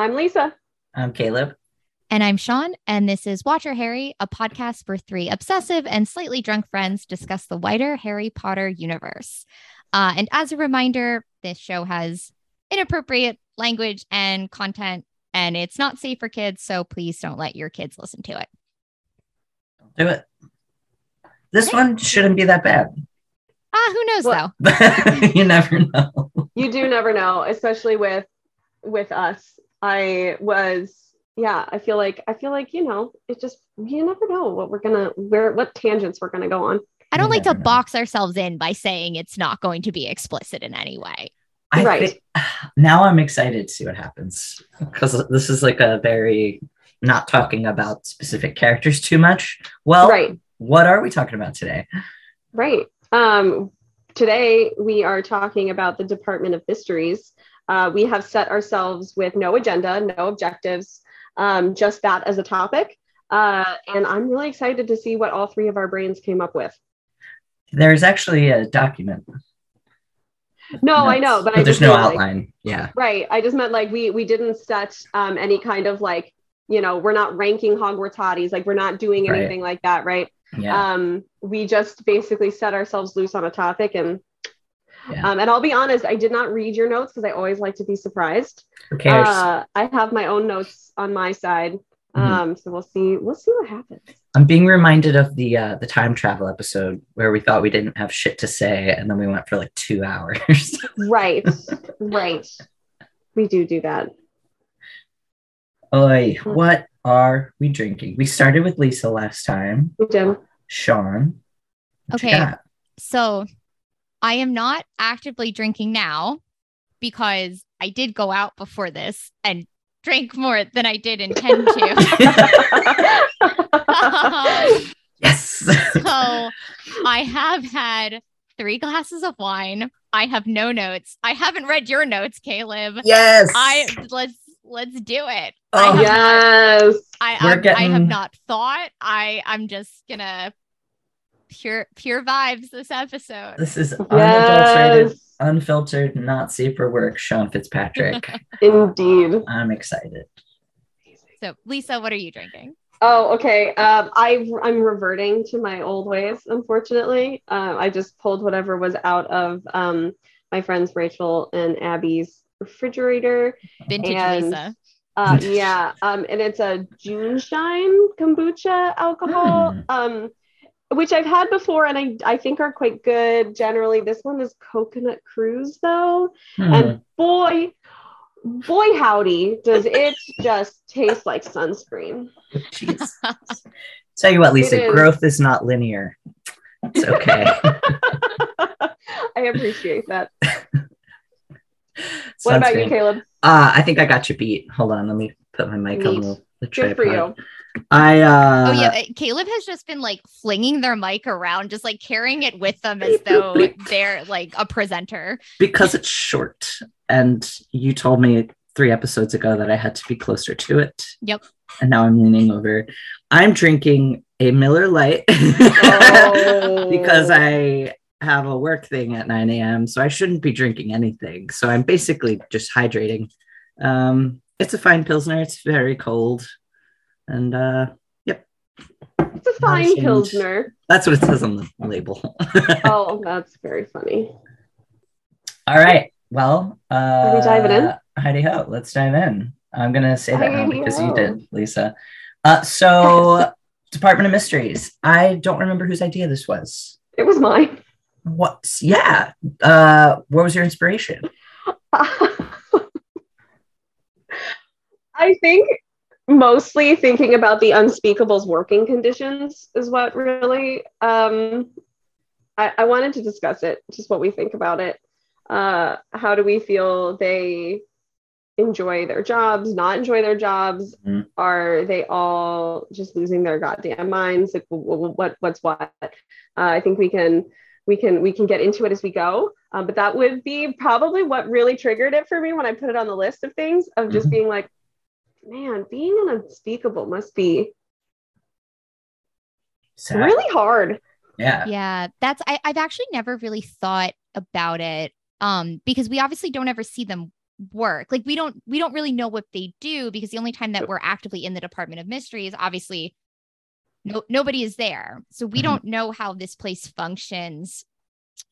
I'm Lisa. I'm Caleb. And I'm Sean, and this is Watcher Harry, a podcast where three obsessive and slightly drunk friends discuss the wider Harry Potter universe. Uh, and as a reminder, this show has inappropriate language and content, and it's not safe for kids. So please don't let your kids listen to it. Don't do it. This one shouldn't be that bad. Ah, who knows Well- though? you never know. You do never know, especially with with us. I was yeah, I feel like I feel like, you know, it just you never know what we're gonna where what tangents we're gonna go on. I don't You like to know. box ourselves in by saying it's not going to be explicit in any way. I Right. thi- now I'm excited to see what happens because this is like a very not talking about specific characters too much. Well, Right. what are we talking about today? Right. Um, today we are talking about the Department of Mysteries. Uh, we have set ourselves with no agenda, no objectives, um, just that as a topic. Uh, and I'm really excited to see what all three of our brains came up with. There's actually a document. No, I know, but, I there's no mean, like- outline. yeah. right. I just meant like we we didn't set um, any kind of like you know we're not ranking Hogwarts hotties like we're not doing Right. anything like that, right? Yeah. um, we just basically set ourselves loose on a topic and Yeah. um, and I'll be honest, I did not read your notes because I always like to be surprised. Okay. Uh, I have my own notes on my side. Mhm. Um, so we'll see, we'll see what happens. I'm being reminded of the uh, the time travel episode where we thought we didn't have shit to say, and then we went for like two hours. Right, right. We do do that. Oi, what are we drinking? We started with Lisa last time. Jim. Sean. Okay. So I am not actively drinking now because I did go out before this and drank more than I did intend to. Um, Yes. so I have had three glasses of wine. I have no notes. I haven't read your notes, Caleb. yes. I let's let's do it. Oh, I have yes. I We're I, I have not thought. I I'm just gonna pure pure vibes this episode. This is unadulterated, Yes. unfiltered, not safe for work. Sean Fitzpatrick. Indeed. I'm excited. So Lisa, what are you drinking? Oh, okay. Um, I I'm reverting to my old ways. Unfortunately, um, I just pulled whatever was out of um, my friends Rachel and Abby's refrigerator. Vintage And- Lisa. Uh, yeah, um, and it's a JuneShine kombucha alcohol, Mm. um, which I've had before, and I I think are quite good. Generally, this one is Coconut Cruise though, Hmm. and boy, boy howdy, does it just taste like sunscreen. Jeez. Tell you what, Lisa, It is. growth is not linear. It's okay. I appreciate that. What about you, Caleb? Uh, I think I got you beat. Hold on, let me put my mic on Neat. the, the Good for you. I uh oh yeah, uh, Caleb has just been like flinging their mic around, just like carrying it with them as though they're like a presenter. because it's short and you told me three episodes ago that I had to be closer to it. Yep. And now I'm leaning over. I'm drinking a Miller Lite Oh. because I have a work thing at 9 a.m. So I shouldn't be drinking anything. So I'm basically just hydrating. Um, it's a fine Pilsner. It's very cold. And uh, yep. It's a fine pilsner. that's what it says on the label. Oh, that's very funny. All right. Well, uh, Are we diving in? Heidi ho, let's dive in. I'm gonna say that now because you did, Lisa. Uh, so, Department of Mysteries. I don't remember whose idea this was. It was mine. What? Yeah. Uh, what was your inspiration? I think mostly thinking about the unspeakables working conditions is what really um, I, I wanted to discuss it, just what we think about it. Uh, how do we feel they enjoy their jobs, not enjoy their jobs? Mhm. Are they all just losing their goddamn minds? Like, wh- wh- what what's what? Uh, I think we can we can we can get into it as we go. Um, but that would be probably what really triggered it for me when I put it on the list of things of just Mhm. being like, man, being an unspeakable must be Sad. really hard. Yeah. Yeah, that's I, I've actually never really thought about it. Um, because we obviously don't ever see them work like we don't we don't really know what they do because the only time that we're actively in the department of mysteries obviously no nobody is there so we Mhm. don't know how this place functions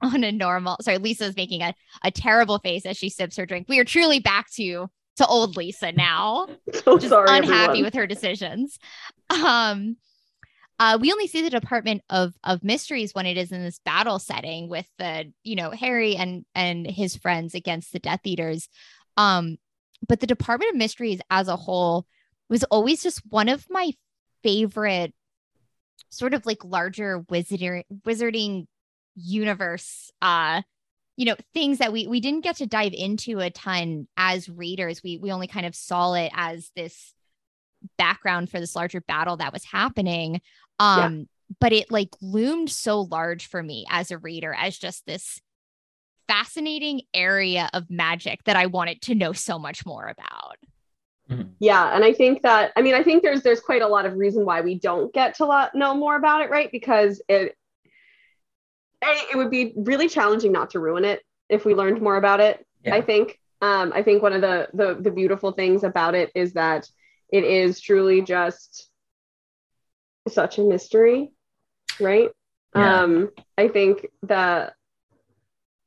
on a normal sorry lisa's making a, a terrible face as she sips her drink we are truly back to to old lisa now so just sorry, unhappy everyone. with her decisions. Um, uh, we only see the Department of of Mysteries when it is in this battle setting with the you know Harry and and his friends against the Death Eaters. Um, but the Department of Mysteries as a whole was always just one of my favorite sort of like larger wizarding wizarding universe uh you know things that we we didn't get to dive into a ton as readers. We we only kind of saw it as this background for this larger battle that was happening. Um but it like loomed so large for me as a reader as just this fascinating area of magic that I wanted to know so much more about. yeah and i think that i mean i think there's there's quite a lot of reason why we don't get to lot, know more about it right? Because it A, it would be really challenging not to ruin it if we learned more about it Yeah. i think um, i think one of the, the the beautiful things about it is that it is truly just such a mystery right Yeah. um i think that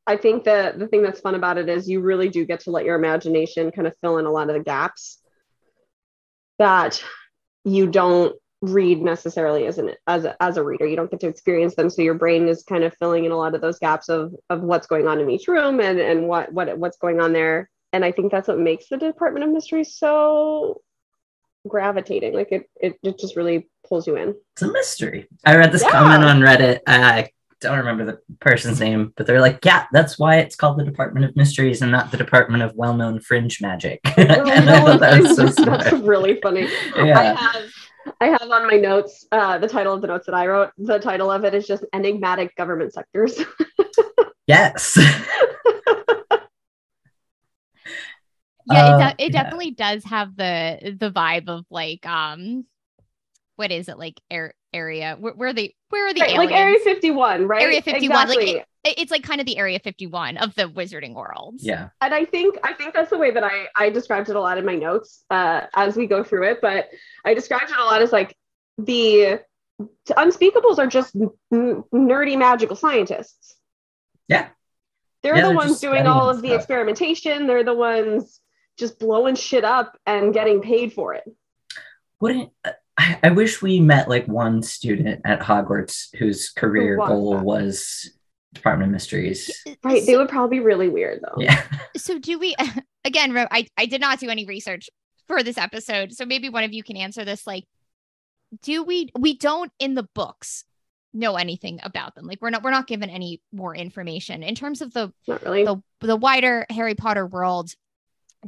i think that the thing that's fun about it is you really do get to let your imagination kind of fill in a lot of the gaps that you don't read necessarily as an as a, as a reader you don't get to experience them so your brain is kind of filling in a lot of those gaps of of what's going on in each room and and what what what's going on there and i think that's what makes the department of mystery so gravitating like it it, it just really pulls you in It's a mystery. I read this Yeah. comment on Reddit. I don't remember the person's name, but they're like, yeah, that's why it's called the Department of Mysteries and not the Department of Well Known Fringe Magic. and I thought that was so that's really funny yeah. I have I have on my notes uh, the title of the notes that I wrote. The title of it is just enigmatic government sectors. Yes. Yeah, Uh, it, de- it yeah. definitely does have the the vibe of like um what is it like air area where, where they where are the Right, like? Area 51, right? Area 51 like Exactly. it- it's like kind of the area 51 of the wizarding world. yeah. and I think I think that's the way that I I described it a lot in my notes uh, as we go through it. But I described it a lot as like the unspeakables are just n- nerdy magical scientists. Yeah. They're Yeah, the they're ones doing all of the stuff. experimentation. They're the ones just blowing shit up and getting paid for it. Wouldn't I, I wish we met like one student at Hogwarts whose career goal that? was Department of Mysteries. Right. They would probably be really weird though. Yeah. so do we again I, I did not do any research for this episode so maybe one of you can answer this like do we we don't in the books know anything about them like we're not we're not given any more information in terms of the Not really. the the wider harry potter world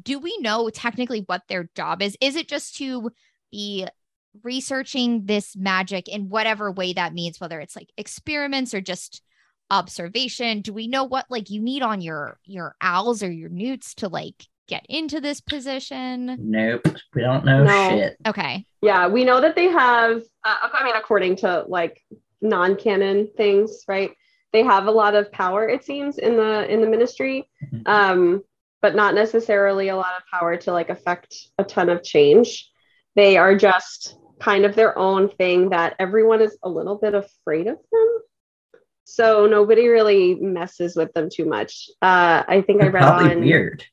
do we know technically what their job is is it just to be researching this magic in whatever way that means whether it's like experiments or just observation do we know what like you need on your your owls or your newts to like get into this position Nope. We don't know No. shit. okay Yeah, we know that they have. Uh, I mean, according to like non-canon things, right? They have a lot of power, it seems, in the in the ministry, Mhm. um, but not necessarily a lot of power to like affect a ton of change. They are just kind of their own thing that everyone is a little bit afraid of them. So nobody really messes with them too much. Uh, I think I They're read probably on. weird.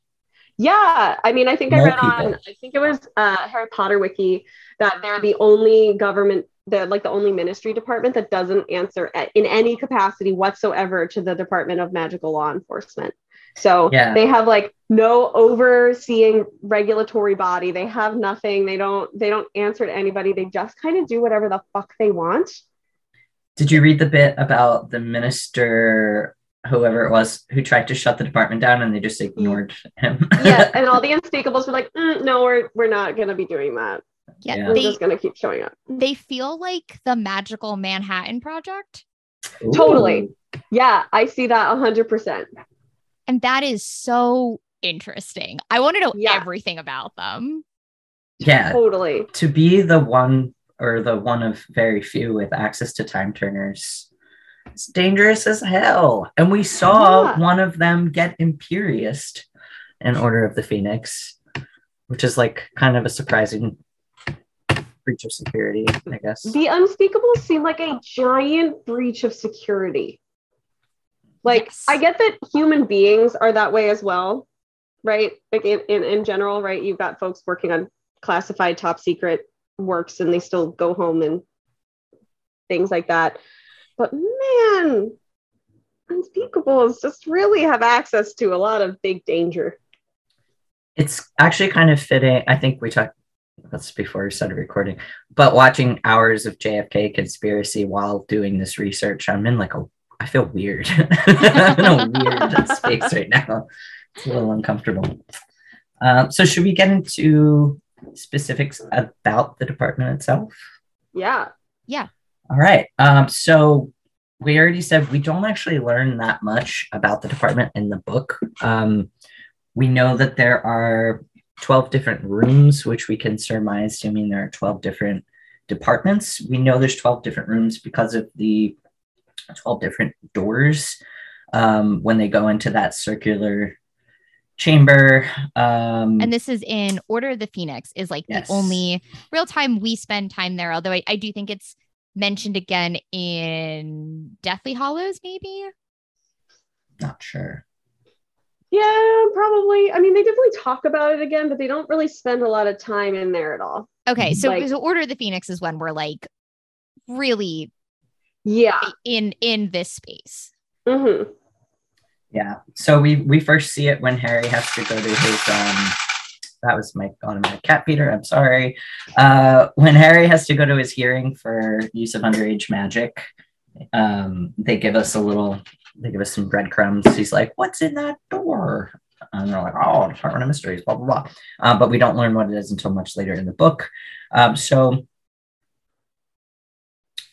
Yeah, I mean, I think I Mole read on. I think it was uh, Harry Potter wiki that they're the only government, the like the only ministry department that doesn't answer a- in any capacity whatsoever to the Department of Magical Law Enforcement. So Yeah. they have like no overseeing regulatory body. They have nothing. They don't. They don't answer to anybody. They just kind of do whatever the fuck they want. Did you read the bit about the minister, whoever it was, who tried to shut the department down and they just ignored him? Yeah, and all the unspeakables were like, "Mm, no, we're we're not gonna be doing that. yeah, Yeah. We're they just gonna keep showing up." they feel like the magical manhattan project Ooh. Totally. Yeah, I see that hundred percent. And that is so interesting. I want to know Yeah. everything about them. Yeah. Totally. To be the one or the one of very few with access to time turners, it's dangerous as hell. And we saw Yeah. one of them get Imperius in Order of the Phoenix, which is like kind of a surprising breach of security, I guess. The unspeakables seem like a giant breach of security. Like Yes. I get that human beings are that way as well, right? Like in, in, in general, right? You've got folks working on classified top secret works and they still go home and things like that. But man, unspeakables just really have access to a lot of big danger. It's actually kind of fitting. I think we talked that's before we started recording, but watching hours of JFK conspiracy while doing this research, I'm in like a I feel weird. I'm in a weird space right now. It's a little uncomfortable. Um, so should we get into specifics about the department itself? Yeah. Yeah. All right. Um, so we already said we don't actually learn that much about the department in the book. Um, we know that there are 12 different rooms, which we can surmise to mean there are 12 different departments. We know there's 12 different rooms because of the 12 different doors um, when they go into that circular chamber. Um, And this is in Order of the Phoenix is like Yes. the only real time we spend time there. Although I, I do think it's mentioned again in Deathly Hallows, maybe. not sure. Yeah, probably. I mean, they definitely talk about it again, but they don't really spend a lot of time in there at all. Okay, so, Like- so Order of the Phoenix is when we're like really Yeah. in in this space. hmm Yeah. So we we first see it when Harry has to go to his um that was my automatic cat Peter. I'm sorry. Uh when Harry has to go to his hearing for use of underage magic, um, they give us a little they give us some breadcrumbs. He's like, What's in that door? And they're like, Oh, Department of Mysteries, blah blah blah. Uh, but we don't learn what it is until much later in the book. Um, so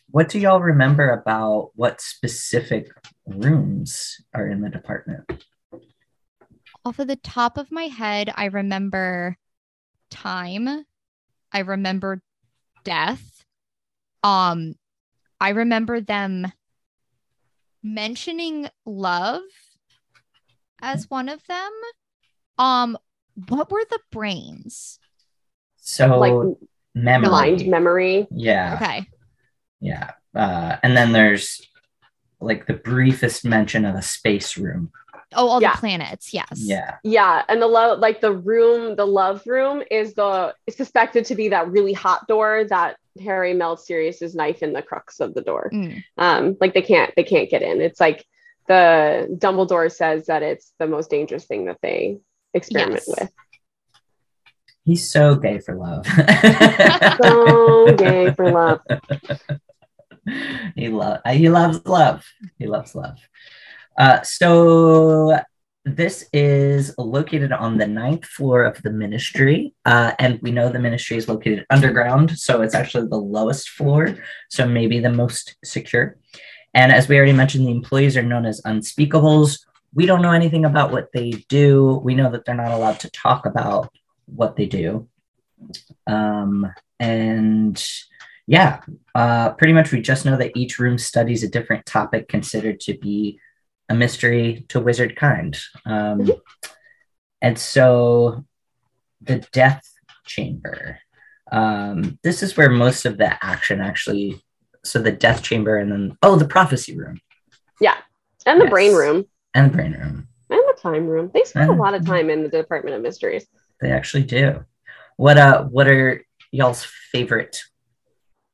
what do y'all remember about what specific rooms are in the department? Off of the top of my head, I remember time. I remember death. Um, I remember them mentioning love as one of them. Um, what were the brains? So Like memory. blind memory. Yeah. Okay. Yeah. Uh, and then there's like the briefest mention of a space room. Oh, all Yeah. the planets. Yes. Yeah. Yeah, and the love, like the room, the love room is the is suspected to be that really hot door that Harry melts Sirius's knife in the crux of the door. Mm. Um, like they can't they can't get in. It's like the Dumbledore says that it's the most dangerous thing that they experiment Yes. with. He's so gay for love. So gay for love. He love he loves love. He loves love. Uh, so this is located on the ninth floor of the ministry, uh, and we know the ministry is located underground, so it's actually the lowest floor, so maybe the most secure. And as we already mentioned, the employees are known as unspeakables. We don't know anything about what they do. We know that they're not allowed to talk about what they do. Um, and yeah, uh, pretty much we just know that each room studies a different topic considered to be a mystery to wizard kind. Um, and so the death chamber. Um, this is where most of the action actually. So the death chamber, and then oh, the prophecy room Yeah, And the Yes. brain room and the brain room. and the time room. They spend a Uh, lot of time in the Department of Mysteries. They actually do. What uh? What are y'all's favorite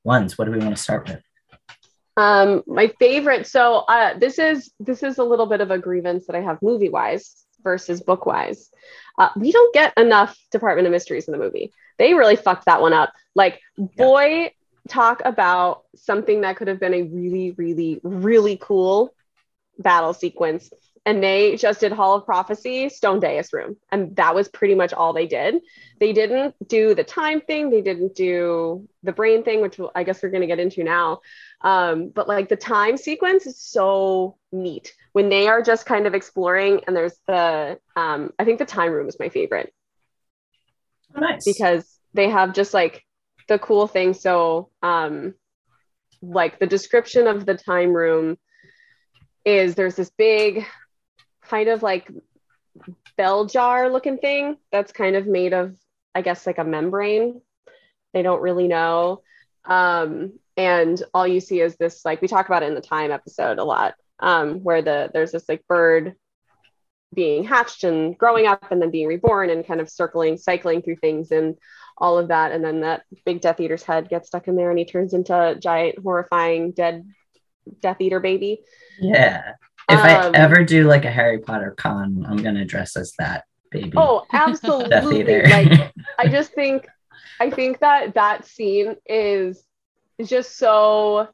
ones? What do we want to start with? Um, my favorite. So uh, this is this is a little bit of a grievance that I have movie wise versus book wise. Uh, we don't get enough Department of Mysteries in the movie. They really fucked that one up. Like, boy, talk about something that could have been a really, really, really cool battle sequence. And they just did Hall of Prophecy, Stone Dais Room. And that was pretty much all they did. They didn't do the time thing. They didn't do the brain thing, which I guess we're going to get into now. Um, but like the time sequence is so neat when they are just kind of exploring. And there's the, um, I think the time room is my favorite Oh, nice. because they have just like the cool thing. So, um, like the description of the time room is there's this big kind of like bell jar looking thing that's kind of made of, I guess, like a membrane. They don't really know. Um, and all you see is this, like we talk about it in the time episode a lot, um, where the there's this like bird being hatched and growing up and then being reborn and kind of circling, cycling through things and all of that. And then that big Death Eater's head gets stuck in there and he turns into a giant, horrifying, dead Death Eater baby. Yeah. If um, I ever do like a Harry Potter con, I'm gonna dress as that baby. Oh, absolutely! like I just think, I think that that scene is just so.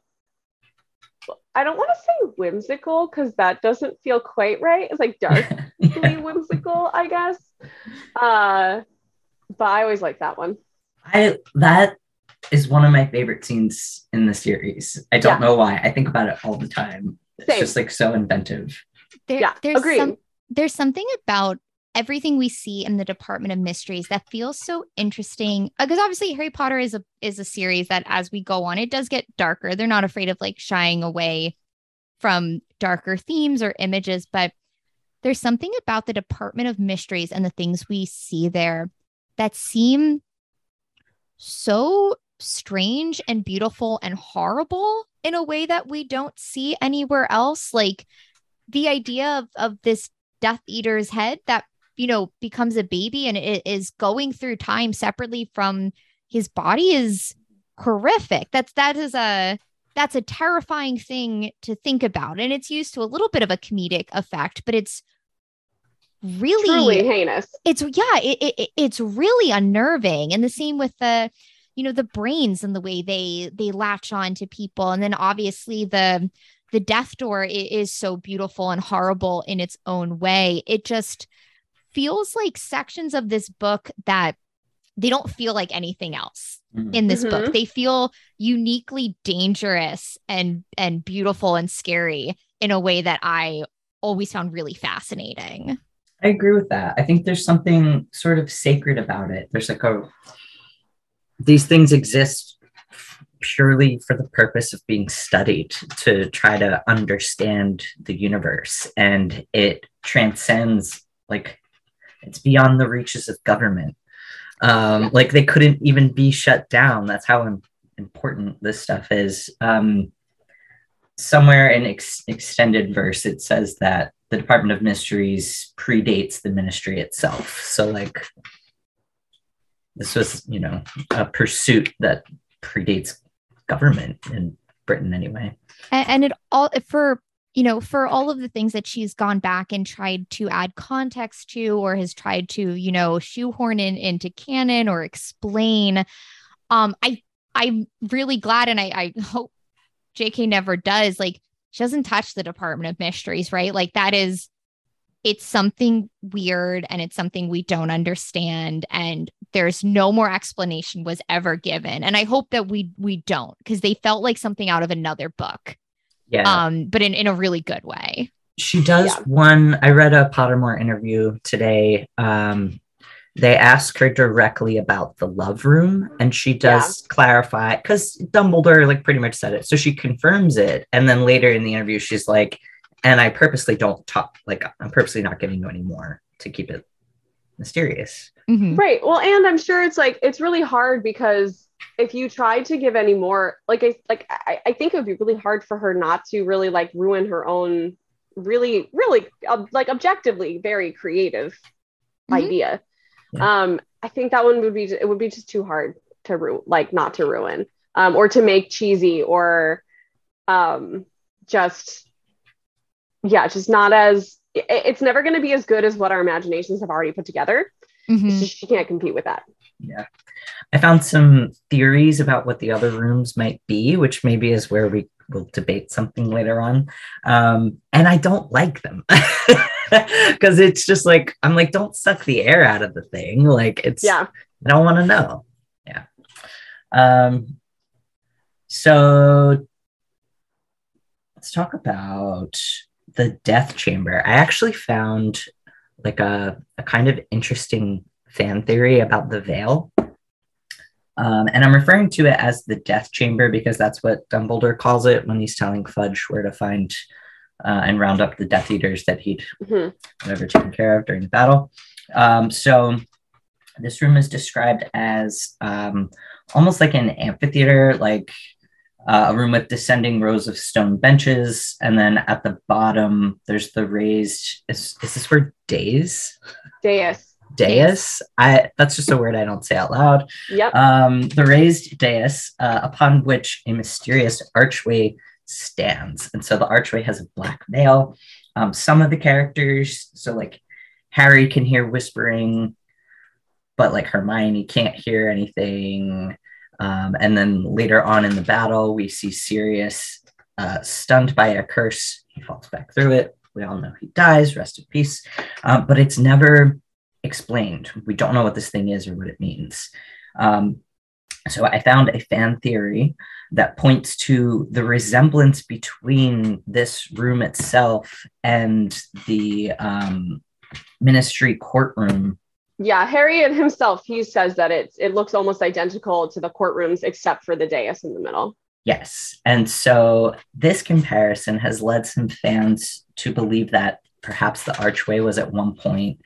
I don't want to say whimsical because that doesn't feel quite right. It's like darkly yeah. whimsical, I guess. Uh, but I always like that one. I that is one of my favorite scenes in the series. I don't yeah. know why. I think about it all the time. It's just like so inventive. There, yeah, there's agreed. Some, there's something about everything we see in the Department of Mysteries that feels so interesting because uh, obviously Harry Potter is a is a series that as we go on it does get darker. They're not afraid of like shying away from darker themes or images, but there's something about the Department of Mysteries and the things we see there that seem so strange and beautiful and horrible in a way that we don't see anywhere else. Like the idea of, of this Death Eater's head that, you know, becomes a baby and it is going through time separately from his body is horrific. That's that is a that's a terrifying thing to think about. And it's used to a little bit of a comedic effect, but it's really Truly heinous. It's yeah, it, it, it's really unnerving. And the same with the you know the brains and the way they they latch on to people. And then obviously the the death door is so beautiful and horrible in its own way. It just feels like sections of this book that they don't feel like anything else mm-hmm. in this mm-hmm. book they feel uniquely dangerous and and beautiful and scary in a way that i always found really fascinating. I agree with that. I think there's something sort of sacred about it. There's like a these things exist purely for the purpose of being studied to try to understand the universe. And it transcends like it's beyond the reaches of government. Um, like they couldn't even be shut down. That's how important this stuff is. Um, somewhere in ex- extended verse it says that the department of mysteries predates the ministry itself. So like this was, you know, a pursuit that predates government in Britain anyway. And, and it all for you know, for all of the things that she's gone back and tried to add context to, or has tried to, you know, shoehorn in into canon or explain, um, I I'm really glad, and I, I hope J.K. never does. Like, she doesn't touch the Department of Mysteries, right? Like that is it's something weird and it's something we don't understand and there's no more explanation was ever given. And i hope that we we don't because they felt like something out of another book. Yeah. Um but in, in a really good way. She does yeah. one i read a pottermore interview today um they ask her directly about the love room and she does yeah. clarify because dumbledore like pretty much said it. So she confirms it and then later in the interview she's like and I purposely don't talk like I'm purposely not giving you any more to keep it mysterious. Mm-hmm. Right. Well, and I'm sure it's like it's really hard because if you try to give any more, like I like I, I think it would be really hard for her not to really like ruin her own really really uh, like objectively very creative mm-hmm. idea. Yeah. Um, I think that one would be it would be just too hard to ru- like not to ruin um, or to make cheesy or um, just yeah, just not as it's never going to be as good as what our imaginations have already put together. Mm-hmm. Just, she can't compete with that. Yeah. I found some theories about what the other rooms might be, which maybe is where we will debate something later on. Um, and I don't like them because it's just like, I'm like, don't suck the air out of the thing. Like, it's, yeah, I don't want to know. Yeah. Um, so let's talk about the death chamber i actually found like a, a kind of interesting fan theory about the veil um, and i'm referring to it as the death chamber because that's what dumbledore calls it when he's telling fudge where to find uh, and round up the Death Eaters that he'd Mhm. whatever taken care of during the battle. Um, so this room is described as um, almost like an amphitheater, like uh, a room with descending rows of stone benches, and then at the bottom there's the raised. Is, is this word days? Dais. Dais. I that's just a word I don't say out loud. Yep. Um, the raised dais uh, upon which a mysterious archway stands. And so the archway has a black veil. Um, some of the characters, so like Harry can hear whispering, but like Hermione can't hear anything. Um, and then later on in the battle, we see Sirius uh, stunned by a curse. He falls back through it. We all know he dies, rest in peace. Um, but it's never explained. We don't know what this thing is or what it means. Um, so I found a fan theory that points to the resemblance between this room itself and the um, ministry courtroom. Yeah, Harry and himself, he says that it's it looks almost identical to the courtrooms except for the dais in the middle. Yes. And so this comparison has led some fans to believe that perhaps the archway was at one point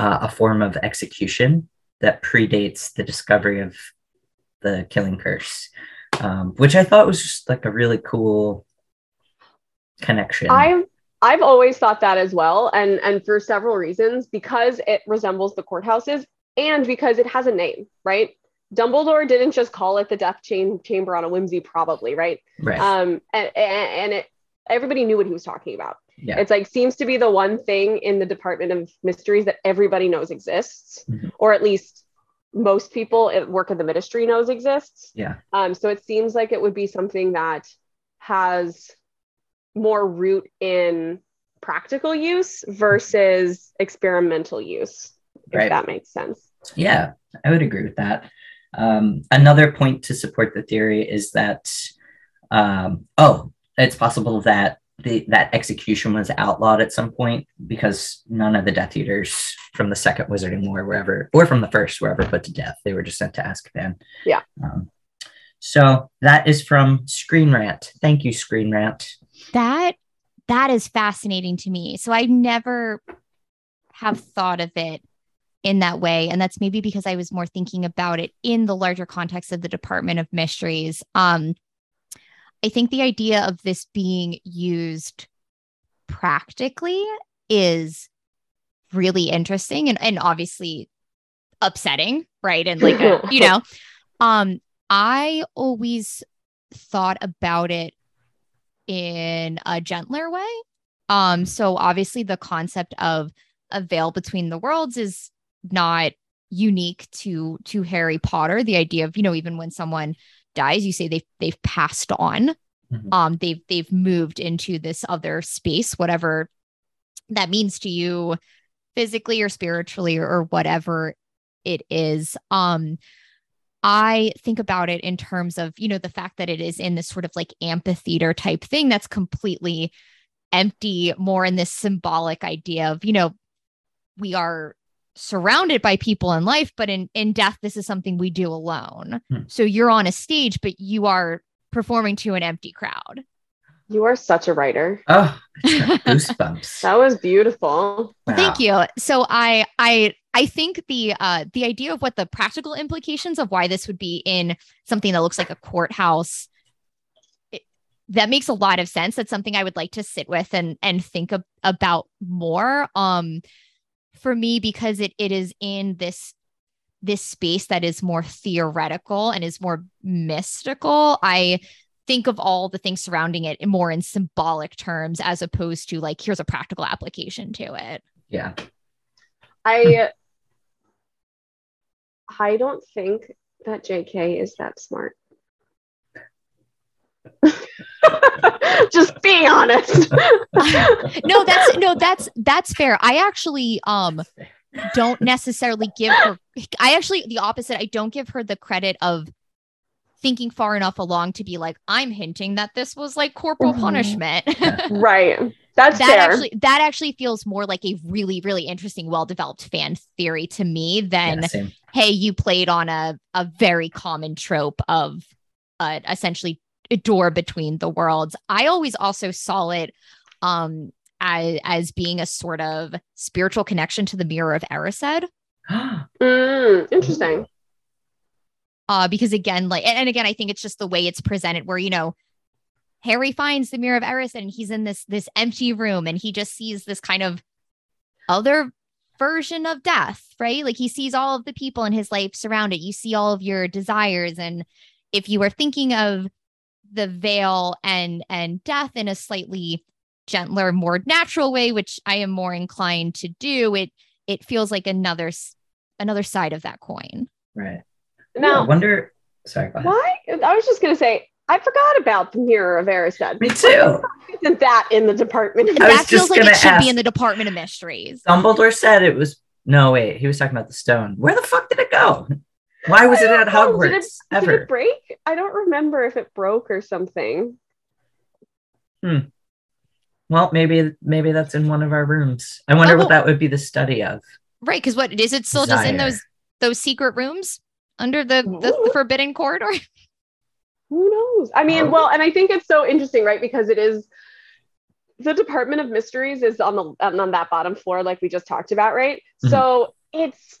uh, a form of execution that predates the discovery of the killing curse, um, which I thought was just like a really cool connection. I've I've always thought that as well, and and for several reasons, because it resembles the courthouses and because it has a name, right? Dumbledore didn't just call it the Death Chain Chamber on a whimsy, probably, right? right. Um, and and, it everybody knew what he was talking about. yeah. It's like seems to be the one thing in the Department of Mysteries that everybody knows exists, Mhm. or at least most people at work in the ministry knows exists. Yeah. Um, so it seems like it would be something that has more root in practical use versus experimental use, if Right. that makes sense. Yeah, I would agree with that. Um, another point to support the theory is that, um, oh, it's possible that the, that execution was outlawed at some point because none of the Death Eaters from the second Wizarding War were ever, or from the first, were ever put to death. They were just sent to Azkaban. Yeah. Um, so that is from Screen Rant. Thank you, Screen Rant. That that is fascinating to me. So I never have thought of it in that way and that's maybe because I was more thinking about it in the larger context of the Department of Mysteries. Um I think the idea of this being used practically is really interesting and, and obviously upsetting, right? And like, a- you know, um, I always thought about it in a gentler way. Um, so obviously the concept of a veil between the worlds is not unique to to Harry Potter. The idea of, you know, even when someone dies, you say they've they've passed on. Mhm. Um, they've they've moved into this other space, whatever that means to you physically or spiritually or, or whatever it is. Um, I think about it in terms of, you know, the fact that it is in this sort of like amphitheater type thing that's completely empty, more in this symbolic idea of, you know, we are surrounded by people in life, but in, in death, this is something we do alone. Hmm. So you're on a stage, but you are performing to an empty crowd. You are such a writer. Oh, goosebumps. That was beautiful. Thank you. So I I I think the uh the idea of what the practical implications of why this would be in something that looks like a courthouse it, that makes a lot of sense. That's something I would like to sit with and and think ab- about more. Um for me because it it is in this this space that is more theoretical and is more mystical. I think of all the things surrounding it more in symbolic terms as opposed to like here's a practical application to it. Yeah. I I don't think that JK is that smart. Just being honest. no, that's no, that's that's fair. I actually um don't necessarily give her I actually the opposite. I don't give her the credit of thinking far enough along to be like, I'm hinting that this was like corporal Mhm. punishment. right. That's that fair. actually that actually feels more like a really, really interesting, well-developed fan theory to me than Yeah, hey, you played on a a very common trope of uh, essentially a door between the worlds. I always also saw it um as, as being a sort of spiritual connection to the mirror of Erised. Mm, interesting. Uh, because again, like, and, and again, I think it's just the way it's presented, where you know, Harry finds the mirror of Erised and he's in this this empty room and he just sees this kind of other version of death, right? Like he sees all of the people in his life surrounded. You see all of your desires. And if you are thinking of the veil and and death in a slightly gentler, more natural way, which I am more inclined to do, it it feels like another another side of that coin. Right. Now, I wonder. Sorry. Go ahead. why? I was just gonna say, I forgot about the mirror of Erised. Me too. Isn't that in the department? of- I was that feels just like it should ask- be in the Department of Mysteries. Dumbledore said it was. No, wait. He was talking about the stone. Where the fuck did it go? Why was it at know. Did it- Hogwarts Did it break? I don't remember if it broke or something. Hmm. Well, maybe maybe that's in one of our rooms. I wonder Oh, what that would be the study of. Right. Because what is it still just in those those secret rooms under the, the, the forbidden corridor? Who knows? I mean, well, and I think it's so interesting, right? Because it is the Department of Mysteries is on the on that bottom floor, like we just talked about, right? Mhm. So it's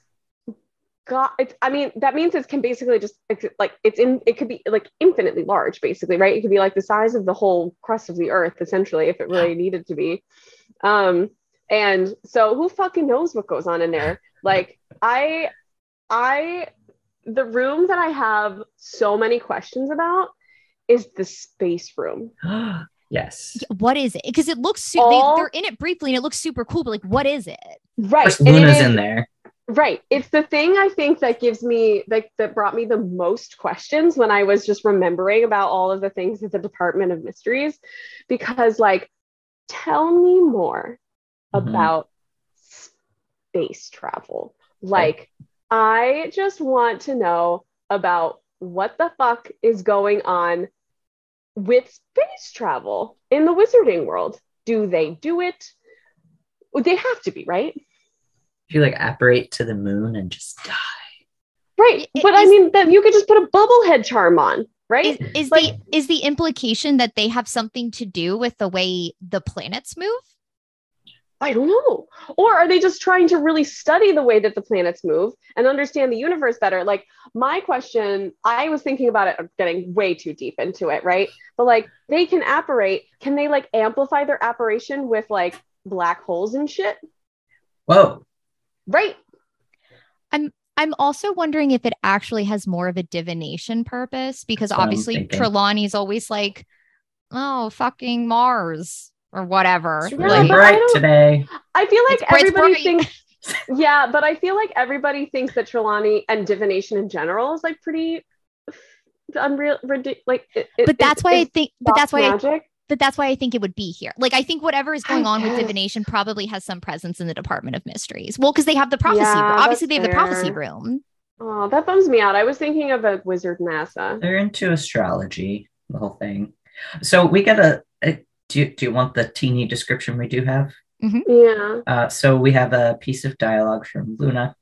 got it's I mean, that means it can basically just like it's in it could be like infinitely large, basically, right? It could be like the size of the whole crust of the earth, essentially, if it really needed to be. Um, and so who fucking knows what goes on in there? Like, I I the room that I have so many questions about is the space room. yes. what is it? Because it looks su- All- they, they're in it briefly and it looks super cool, but like, what is it? Right. course, and it Luna's is- in there. Right. It's the thing I think that gives me like that brought me the most questions when I was just remembering about all of the things at the Department of Mysteries. Because like tell me more Mhm. about space travel. Like I just want to know about what the fuck is going on with space travel in the wizarding world. Do they do it? They have to be, right? If you like apparate to the moon and just die. Right. I- But I mean, then you could just put a bubblehead charm on, right? Is, is Like- the is the implication that they have something to do with the way the planets move? I don't know. Or are they just trying to really study the way that the planets move and understand the universe better? Like, my question, I was thinking about it, I'm getting way too deep into it, right? But like, they can apparate. Can they like amplify their apparition with like black holes and shit? Whoa. Right. I'm I'm also wondering if it actually has more of a divination purpose because That's obviously thinking. Trelawney's always like, oh, fucking Mars or whatever. Yeah, Really but I bright don't- today. I feel like It's everybody bright. thinks, yeah, but I feel like everybody thinks that Trelawney and divination in general is like pretty unreal, ridiculous. Like, it, it- But that's it's- why I think but that's why I magic. but that's why I think it would be here. Like I think whatever is going I on with divination probably has some presence in the Department of Mysteries. Well, because they have the prophecy. Yeah, room. Obviously, they have the prophecy room. Oh, that bums me out. I was thinking of a wizard NASA. They're into astrology, the whole thing. So we got a, a do, you, do you want the teeny description we do have? Yeah. Uh, so we have a piece of dialogue from Luna.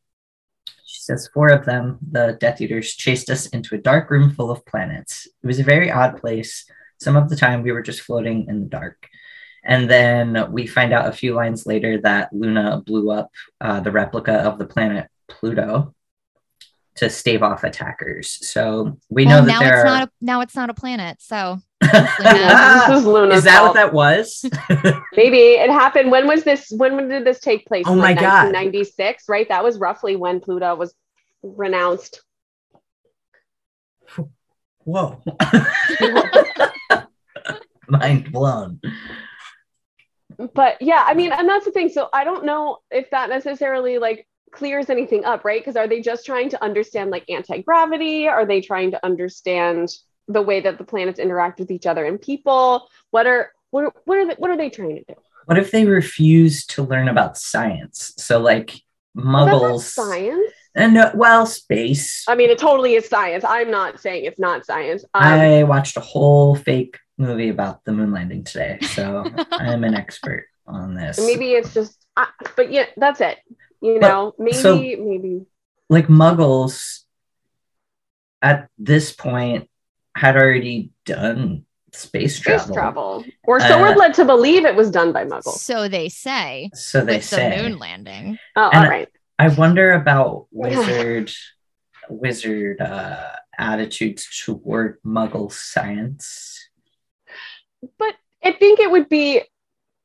She says, Four of them, the Death Eaters, chased us into a dark room full of planets. It was a very odd place. Some of the time we were just floating in the dark. And then we find out a few lines later that Luna blew up uh, the replica of the planet Pluto to stave off attackers. So we well, know that now there it's are. not a now it's not a planet. So this is Luna's Is that fault. what that was? Maybe it happened. When was this? When, when did this take place? Oh In, my like God. 1996, right? That was roughly when Pluto was renounced. Whoa. Mind blown. But yeah, I mean, and that's the thing. So I don't know if that necessarily like clears anything up, right? Because are they just trying to understand like anti gravity? Are they trying to understand the way that the planets interact with each other and people? What are what are, what are they, what are they trying to do? What if they refuse to learn about science? So, like muggles. science. And uh, well, space. I mean, it totally is science. I'm not saying it's not science. Um, I watched a whole fake movie about the moon landing today, so I'm an expert on this. maybe it's just, uh, but yeah, that's it. You But- know, maybe, so- maybe. like muggles at this point had already done space space travel. travel. Or so we're Uh, led to believe it was done by Muggles. So they say So they with say. the moon landing. Oh, and- all right. I wonder about wizard wizard uh, attitudes toward Muggle science. But I think it would be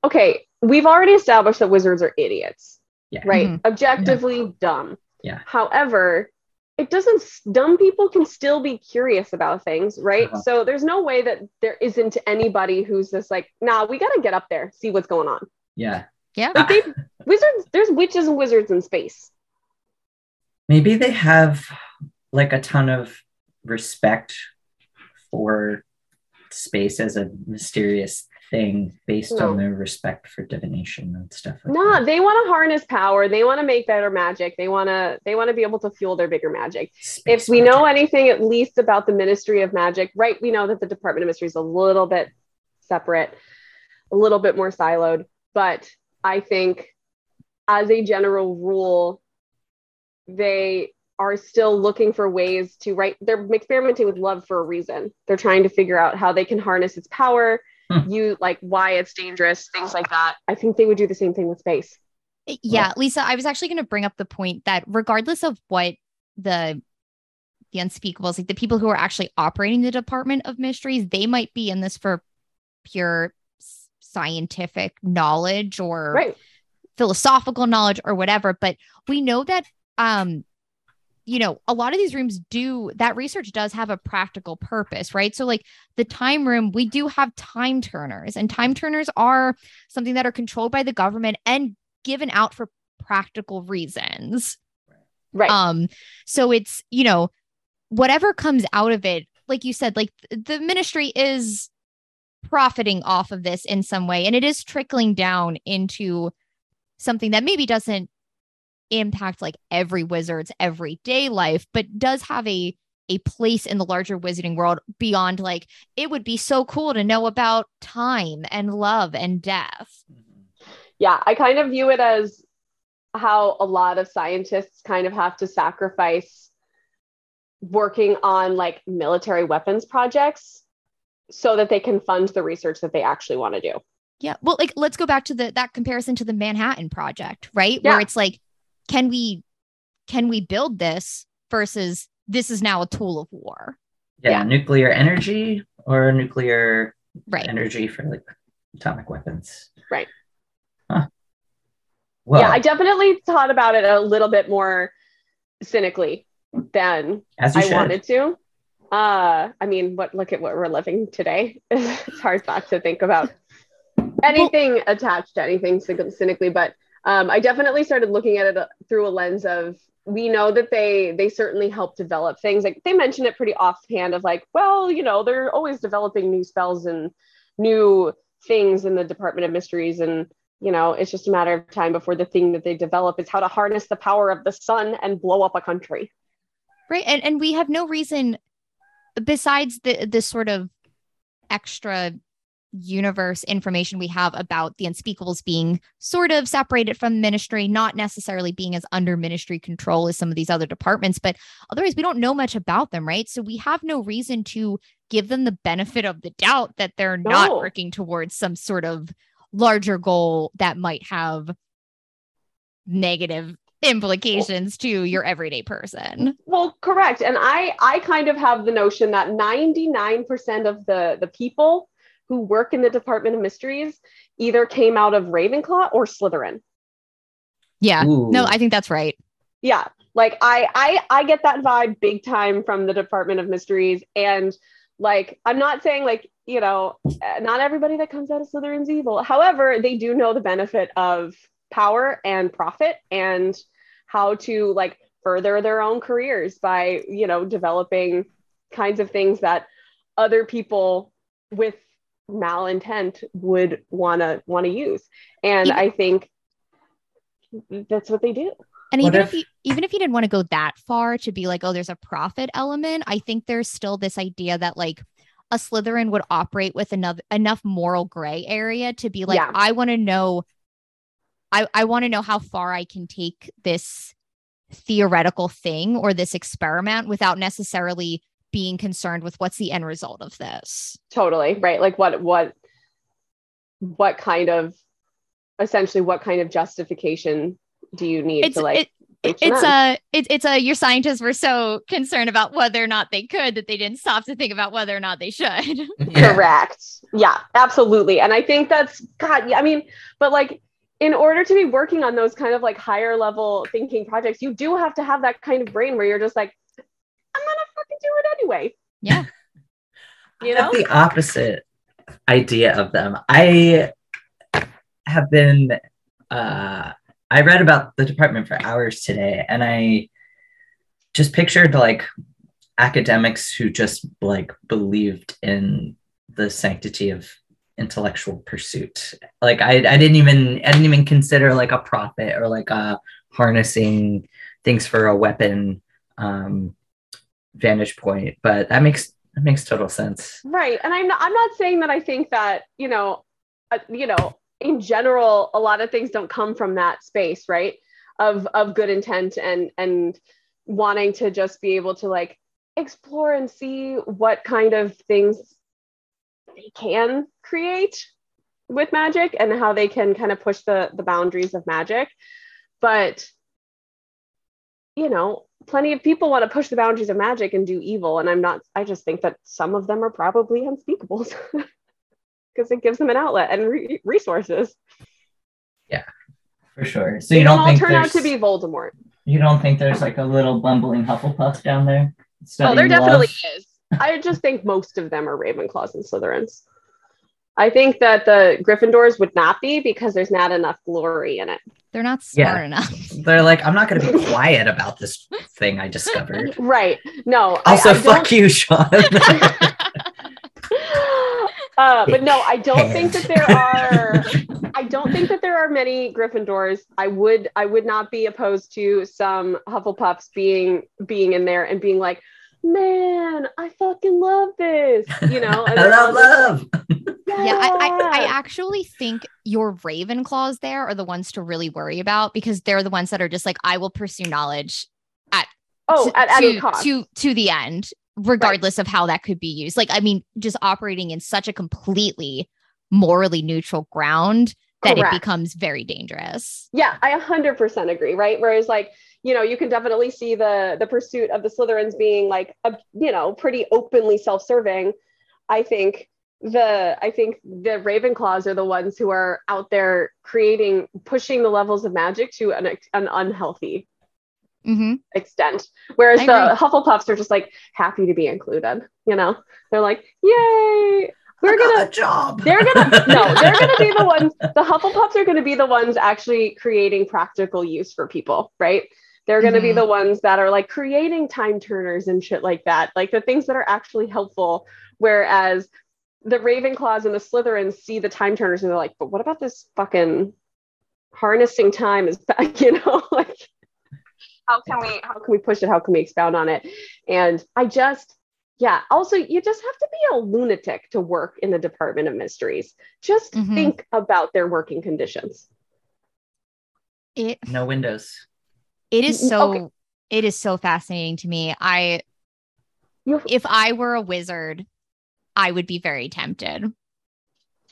okay. We've already established that wizards are idiots, Yeah. right? Mhm. Objectively dumb. Yeah. However, it doesn't. Dumb people can still be curious about things, right? Uh-huh. So there's no way that there isn't anybody who's just like, nah, we got to get up there, see what's going on. Yeah. Yeah. Like they, wizards, there's witches and wizards in space. Maybe they have like a ton of respect for space as a mysterious thing based No. on their respect for divination and stuff. Like Nah, that. they want to harness power. They want to make better magic. They want to. They want to be able to fuel their bigger magic. Space if we know anything at least about the Ministry of Magic, right? We know that the Department of Mystery is a little bit separate, a little bit more siloed, but I think as a general rule, they are still looking for ways to write. they're experimenting with love for a reason they're trying to figure out how they can harness its power. You like why it's dangerous things like that. I think they would do the same thing with space. Yeah, Lisa, I was actually going to bring up the point that regardless of what the the unspeakables, like the people who are actually operating the Department of Mysteries, they might be in this for pure scientific knowledge or right. philosophical knowledge or whatever but we know that um you know a lot of these rooms do that research does have a practical purpose right? So like the time room we do have time turners and time turners are something that are controlled by the government and given out for practical reasons. Right. Um so it's you know whatever comes out of it like you said like th- the ministry is profiting off of this in some way and it is trickling down into something that maybe doesn't impact like every wizard's everyday life but does have a a place in the larger wizarding world beyond like it would be so cool to know about time and love and death mm-hmm. yeah i kind of view it as how a lot of scientists kind of have to sacrifice working on like military weapons projects so that they can fund the research that they actually want to do Yeah. Well, like let's go back to the that comparison to the Manhattan Project, right? Yeah. Where it's like, can we can we build this versus this is now a tool of war. Yeah, Yeah. nuclear energy or nuclear Right. energy for like atomic weapons. Right. Huh. Well, yeah i definitely thought about it a little bit more cynically than as I should. wanted to. Uh, I mean, what look at what we're living today. it's hard not to think about anything attached to anything cynically, but um, I definitely started looking at it uh, through a lens of we know that they they certainly help develop things. Like they mention it pretty offhand of like, well, you know, they're always developing new spells and new things in the Department of Mysteries and you know, it's just a matter of time before the thing that they develop is how to harness the power of the sun and blow up a country. Right. And and we have no reason besides the this sort of extra universe information we have about the unspeakables being sort of separated from ministry, not necessarily being as under ministry control as some of these other departments, but otherwise we don't know much about them, right? So we have no reason to give them the benefit of the doubt that they're not working towards some sort of larger goal that might have negative implications to your everyday person. Well, correct. And I I kind of have the notion that 99% of the the people who work in the Department of Mysteries either came out of Ravenclaw or Slytherin. Yeah. Ooh. No, I think that's right. Yeah. Like I I I get that vibe big time from the Department of Mysteries and like I'm not saying like, you know, not everybody that comes out of Slytherin's evil. However, they do know the benefit of power and profit and how to like further their own careers by, you know, developing kinds of things that other people with malintent would want to want to use. And Even- I think that's what they do. And What even if- if you even if you didn't want to go that far to be like, oh, there's a profit element, I think there's still this idea that like a Slytherin would operate with enough enough moral gray area to be like, Yeah. I want to know, I I want to know how far I can take this theoretical thing or this experiment without necessarily being concerned with what's the end result of this. Totally right. Like what what what kind of essentially what kind of justification do you need It's to like it, it's a it, it's a your scientists were so concerned about whether or not they could that they didn't stop to think about whether or not they should. Yeah. Correct. Yeah, absolutely. And I think that's God. Yeah, I mean, but like in order to be working on those kind of like higher level thinking projects, you do have to have that kind of brain where you're just like, I'm gonna fucking do it anyway. Yeah. You I have know? the opposite idea of them. I have been uh I read about the department for hours today and I just pictured like academics who just like believed in the sanctity of intellectual pursuit. Like I, I didn't even I didn't even consider like a profit or like a harnessing things for a weapon um vantage point, but that makes that makes total sense. Right. And I'm not I'm not saying that I think that, you know, uh, you know, in general, a lot of things don't come from that space, right? Of of good intent and and wanting to just be able to like explore and see what kind of things they can create with magic and how they can kind of push the the boundaries of magic. But you know, plenty of people want to push the boundaries of magic and do evil and i'm not i just think that some of them are probably unspeakables because it gives them an outlet and re- resources Yeah, For sure. So they you don't don't all think turn out to be voldemort you don't think there's like a little bumbling Hufflepuff down there? oh there definitely love? is i just think most of them are ravenclaws and slytherins i think that the gryffindors would not be because there's not enough glory in it They're not Yeah. smart enough. They're like, I'm not gonna be quiet about this thing I discovered. right no I- Also, I, fuck you, Sean. uh, but no, I don't think that there are. I don't think that there are many Gryffindors. I would. I would not be opposed to some Hufflepuffs being being in there and being like, "Man, I fucking love this," you know. I love love. Yeah, I, I, I actually think your Ravenclaws there are the ones to really worry about because they're the ones that are just like, I will pursue knowledge at oh, to, at any cost. to to the end, regardless of how that could be used. Like, I mean, just operating in such a completely morally neutral ground that Correct. it becomes very dangerous. Yeah, I 100% agree, right? Whereas like, you know, you can definitely see the the pursuit of the Slytherins being like a, you know, pretty openly self-serving. I think the I think the Ravenclaws are the ones who are out there creating pushing the levels of magic to an an unhealthy hmm extent. Whereas I the agree. Hufflepuffs are just like happy to be included, you know? They're like, "Yay, we're gonna a job. they're gonna no they're gonna be the ones the hufflepuffs are gonna be the ones actually creating practical use for people right they're gonna be Mhm. the ones that are like creating time turners and shit like that like the things that are actually helpful whereas the ravenclaws and the slytherins see the time turners and they're like but what about this fucking harnessing time is back, you know like how can we how can we push it how can we expound on it and i just yeah also you just have to be a lunatic to work in the department of mysteries just Mhm. think about their working conditions It no windows. it is so okay. it is so fascinating to me. I if I were a wizard, I would be very tempted.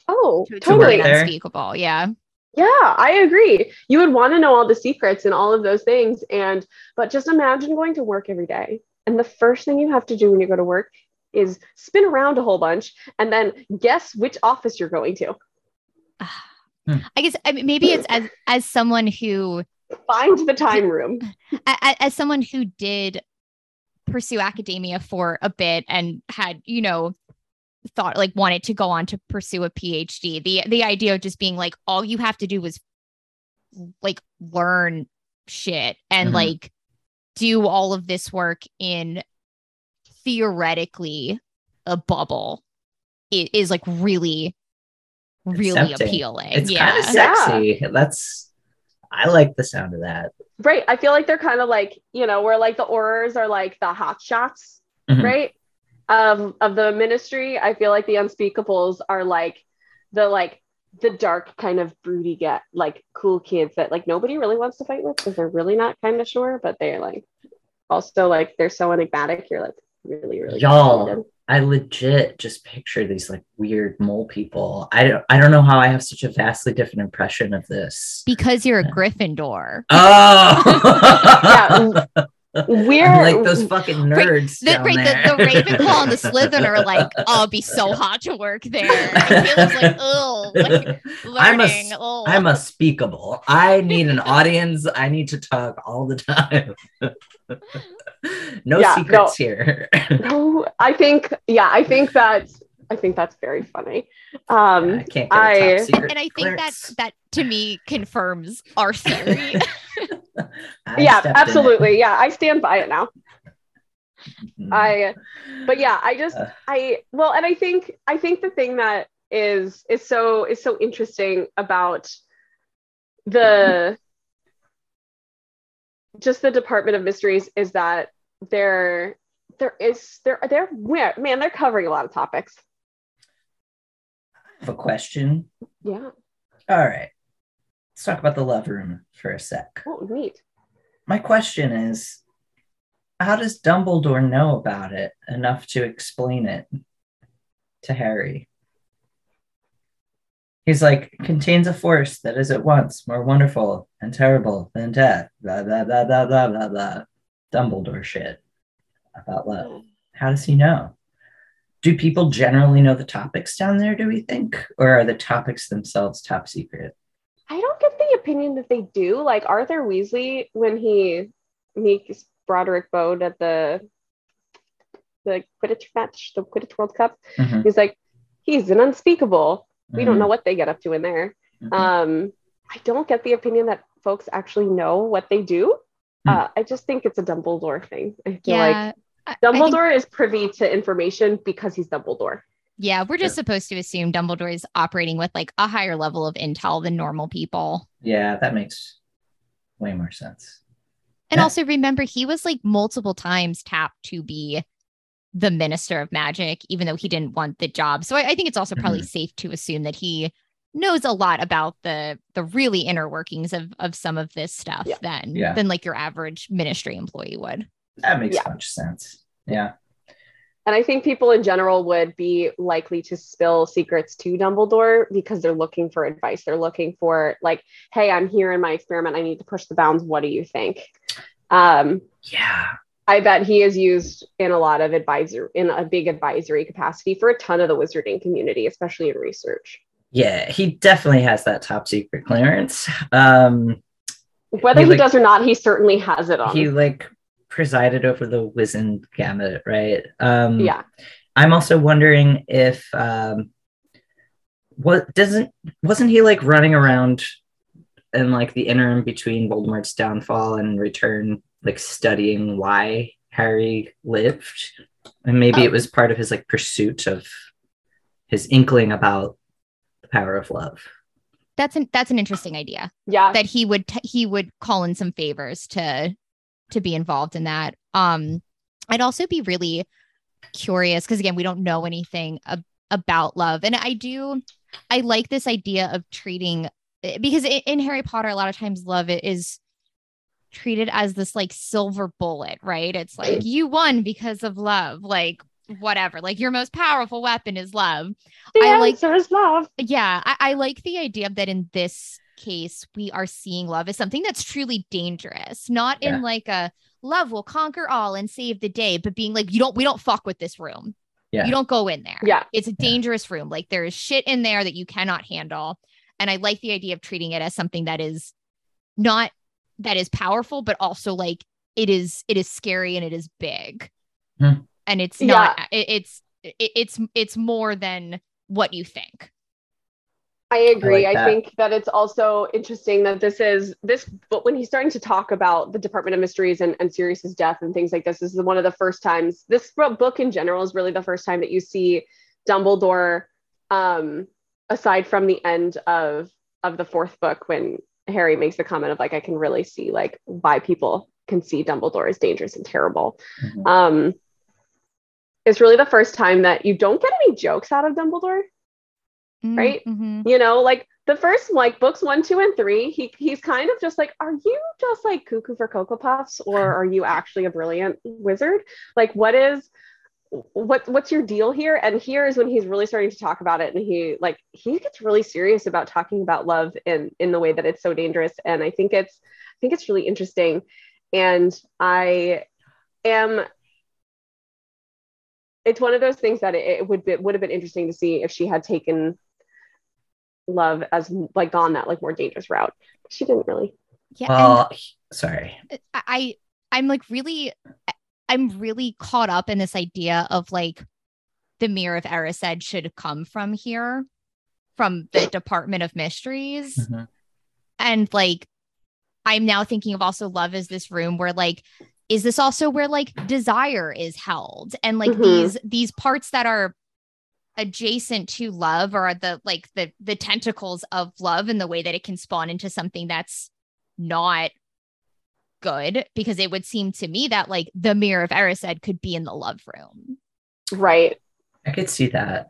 Oh to, to totally. unspeakable. Yeah. yeah i agree. You would want to know all the secrets and all of those things and but just imagine going to work every day and the first thing you have to do when you go to work is spin around a whole bunch and then guess which office you're going to. I guess I mean, maybe it's as as someone who find the time room. A- a- as someone who did pursue academia for a bit and had you know thought like wanted to go on to pursue a phd the the idea of just being like all you have to do was like learn shit and Mhm. like do all of this work in theoretically a bubble i- is like really really tempting. appealing It's yeah kind of sexy. That's I like the sound of that. right i feel like they're kind of like you know where like the aurors are like the hot shots Mhm. right of of the ministry i feel like the unspeakables are like the like the dark kind of broody get like cool kids that like nobody really wants to fight with because they're really not kind of sure but they're like also like they're so enigmatic you're like really, really Y'all. fascinated. I legit just picture these like weird mole people. I don't I don't know how I have such a vastly different impression of this. Because you're a Gryffindor. Oh We're like those fucking Right, nerds. The, down right, the, the Ravenclaw and the Slytherin are like, oh, it'd be so hot to work there. And Caleb's like, oh, like I'm a, oh. I'm a speakable. I need an audience. I need to talk all the time. no Yeah, secrets here. no, I think, yeah, I think that I think that's very funny. Um, I can't get a I- top secret and I think that that to me confirms our theory. Yeah, stepped in it. absolutely. Yeah, I stand by it now. Mhm. I, but yeah, I just, Uh. I, well, and I think, I think the thing that is, is so, is so interesting about the, just the Department of Mysteries is that there, there is, there, they're, man, they're covering a lot of topics. I have a question. Yeah. All right. Let's talk about the love room for a sec. Oh, neat. My question is how does Dumbledore know about it enough to explain it to Harry? He's like, contains a force that is at once more wonderful and terrible than death. Blah, blah, blah, blah, blah, blah, blah. Dumbledore shit about love. How does he know? Do people generally know the topics down there, do we think? Or are the topics themselves top secret? I don't get the opinion that they do. Like Arthur Weasley, when he meets Broderick Bode at the the Quidditch match, the Quidditch World Cup, Mhm, he's like, he's an unspeakable. We don't mhm, know what they get up to in there. mhm. Um, I don't get the opinion that folks actually know what they do. Hmm. Uh, I just think it's a Dumbledore thing. I feel like yeah. I- I think- Dumbledore is privy to information because he's Dumbledore. Yeah, we're just supposed to assume Dumbledore is operating with like a higher level of intel than normal people. Yeah, that makes way more sense. And Yeah. also remember, he was like multiple times tapped to be the minister of magic, even though he didn't want the job. So I, I think it's also probably Mm-hmm. safe to assume that he knows a lot about the the really inner workings of of some of this stuff Yeah. than Yeah. than like your average ministry employee would. That makes Yeah. much sense. Yeah. And I think people in general would be likely to spill secrets to Dumbledore because they're looking for advice. They're looking for like, hey, I'm here in my experiment. I need to push the bounds. What do you think? Um, Yeah. I bet he is used in a lot of advisor in a big advisory capacity for a ton of the wizarding community, especially in research. Yeah, he definitely has that top secret clearance. Um Whether He, he, like- does or not, he certainly has it on. he like presided over the wizened gamut, right? Um yeah. I'm also wondering if um what doesn't wasn't he like running around in like the interim between Voldemort's downfall and return, like studying why Harry lived? And maybe Oh. it was part of his like pursuit of his inkling about the power of love. That's an that's an interesting idea. Yeah. that he would t- he would call in some favors to to be involved in that. Um, I'd also be really curious because again, we don't know anything ab- about love, and I do I like this idea of treating eh, because in, Harry Potter, a lot of times love is treated as this like silver bullet, right? It's like you won because of love, like whatever, like your most powerful weapon is love the I like- answer is love. yeah I, I like the idea that in this case we are seeing love as something that's truly dangerous not Yeah. in like a love will conquer all and save the day but being like you don't we don't fuck with this room Yeah. you don't go in there Yeah. it's a dangerous room like there is shit in there that you cannot handle and i like the idea of treating it as something that is not that is powerful but also like it is it is scary and it is big Hmm. and it's not it, it's it, it's it's more than what you think I agree. I I, like that. think that it's also interesting that this is this, but when he's starting to talk about the Department of Mysteries and, and Sirius's death and things like this, this is one of the first times. This book in general is really the first time that you see Dumbledore, um, aside from the end of of the fourth book when Harry makes the comment of like, I can really see like why people can see Dumbledore as dangerous and terrible. Mhm. Um, it's really the first time that you don't get any jokes out of Dumbledore Right? Mhm. you know like the first like books one two and three he he's kind of just like are you just like cuckoo for cocoa puffs or are you actually a brilliant wizard like what is what what's your deal here and here is when he's really starting to talk about it and he like he gets really serious about talking about love in in the way that it's so dangerous and i think it's i think it's really interesting and i am it's one of those things that it would be would have been interesting to see if she had taken love as like gone that like more dangerous route she didn't really Yeah. Well, sorry. I I'm like really I'm really caught up in this idea of like the mirror of Erised should come from here, from the Department of Mysteries. Mhm. And like I'm now thinking of also love as this room where like is this also where like desire is held and like Mhm. these these parts that are adjacent to love or the like the the tentacles of love and the way that it can spawn into something that's not good because it would seem to me that like the mirror of Erised could be in the love room. right I could see that.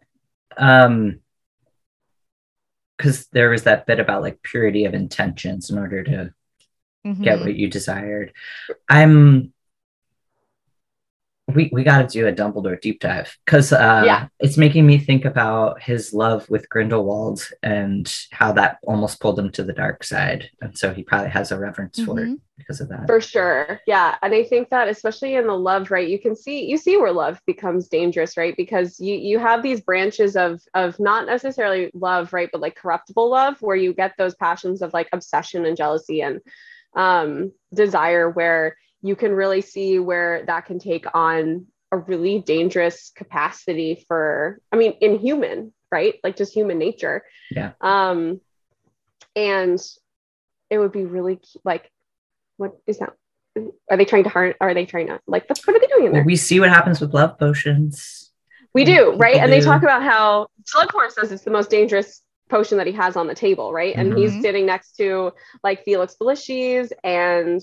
Um, because there was that bit about like purity of intentions in order to get Mhm. what you desired. I'm. We we got to do a Dumbledore deep dive because uh, Yeah. it's making me think about his love with Grindelwald and how that almost pulled him to the dark side, and so he probably has a reverence for it Mhm. because of that. For sure. Yeah. And I think that especially in the love, right, you can see you see where love becomes dangerous, right? Because you you have these branches of of not necessarily love, right, but like corruptible love where you get those passions of like obsession and jealousy and um desire where you can really see where that can take on a really dangerous capacity for I mean in human, right? Like just human nature. Yeah. Um and it would be really like what is that? Are they trying to harm? Are they trying to like? What, are they doing in Well, there? we see what happens with love potions. We do, right? And they talk about how Slughorn says it's the most dangerous potion that he has on the table, right? And Mhm. he's sitting next to like Felix Felicis and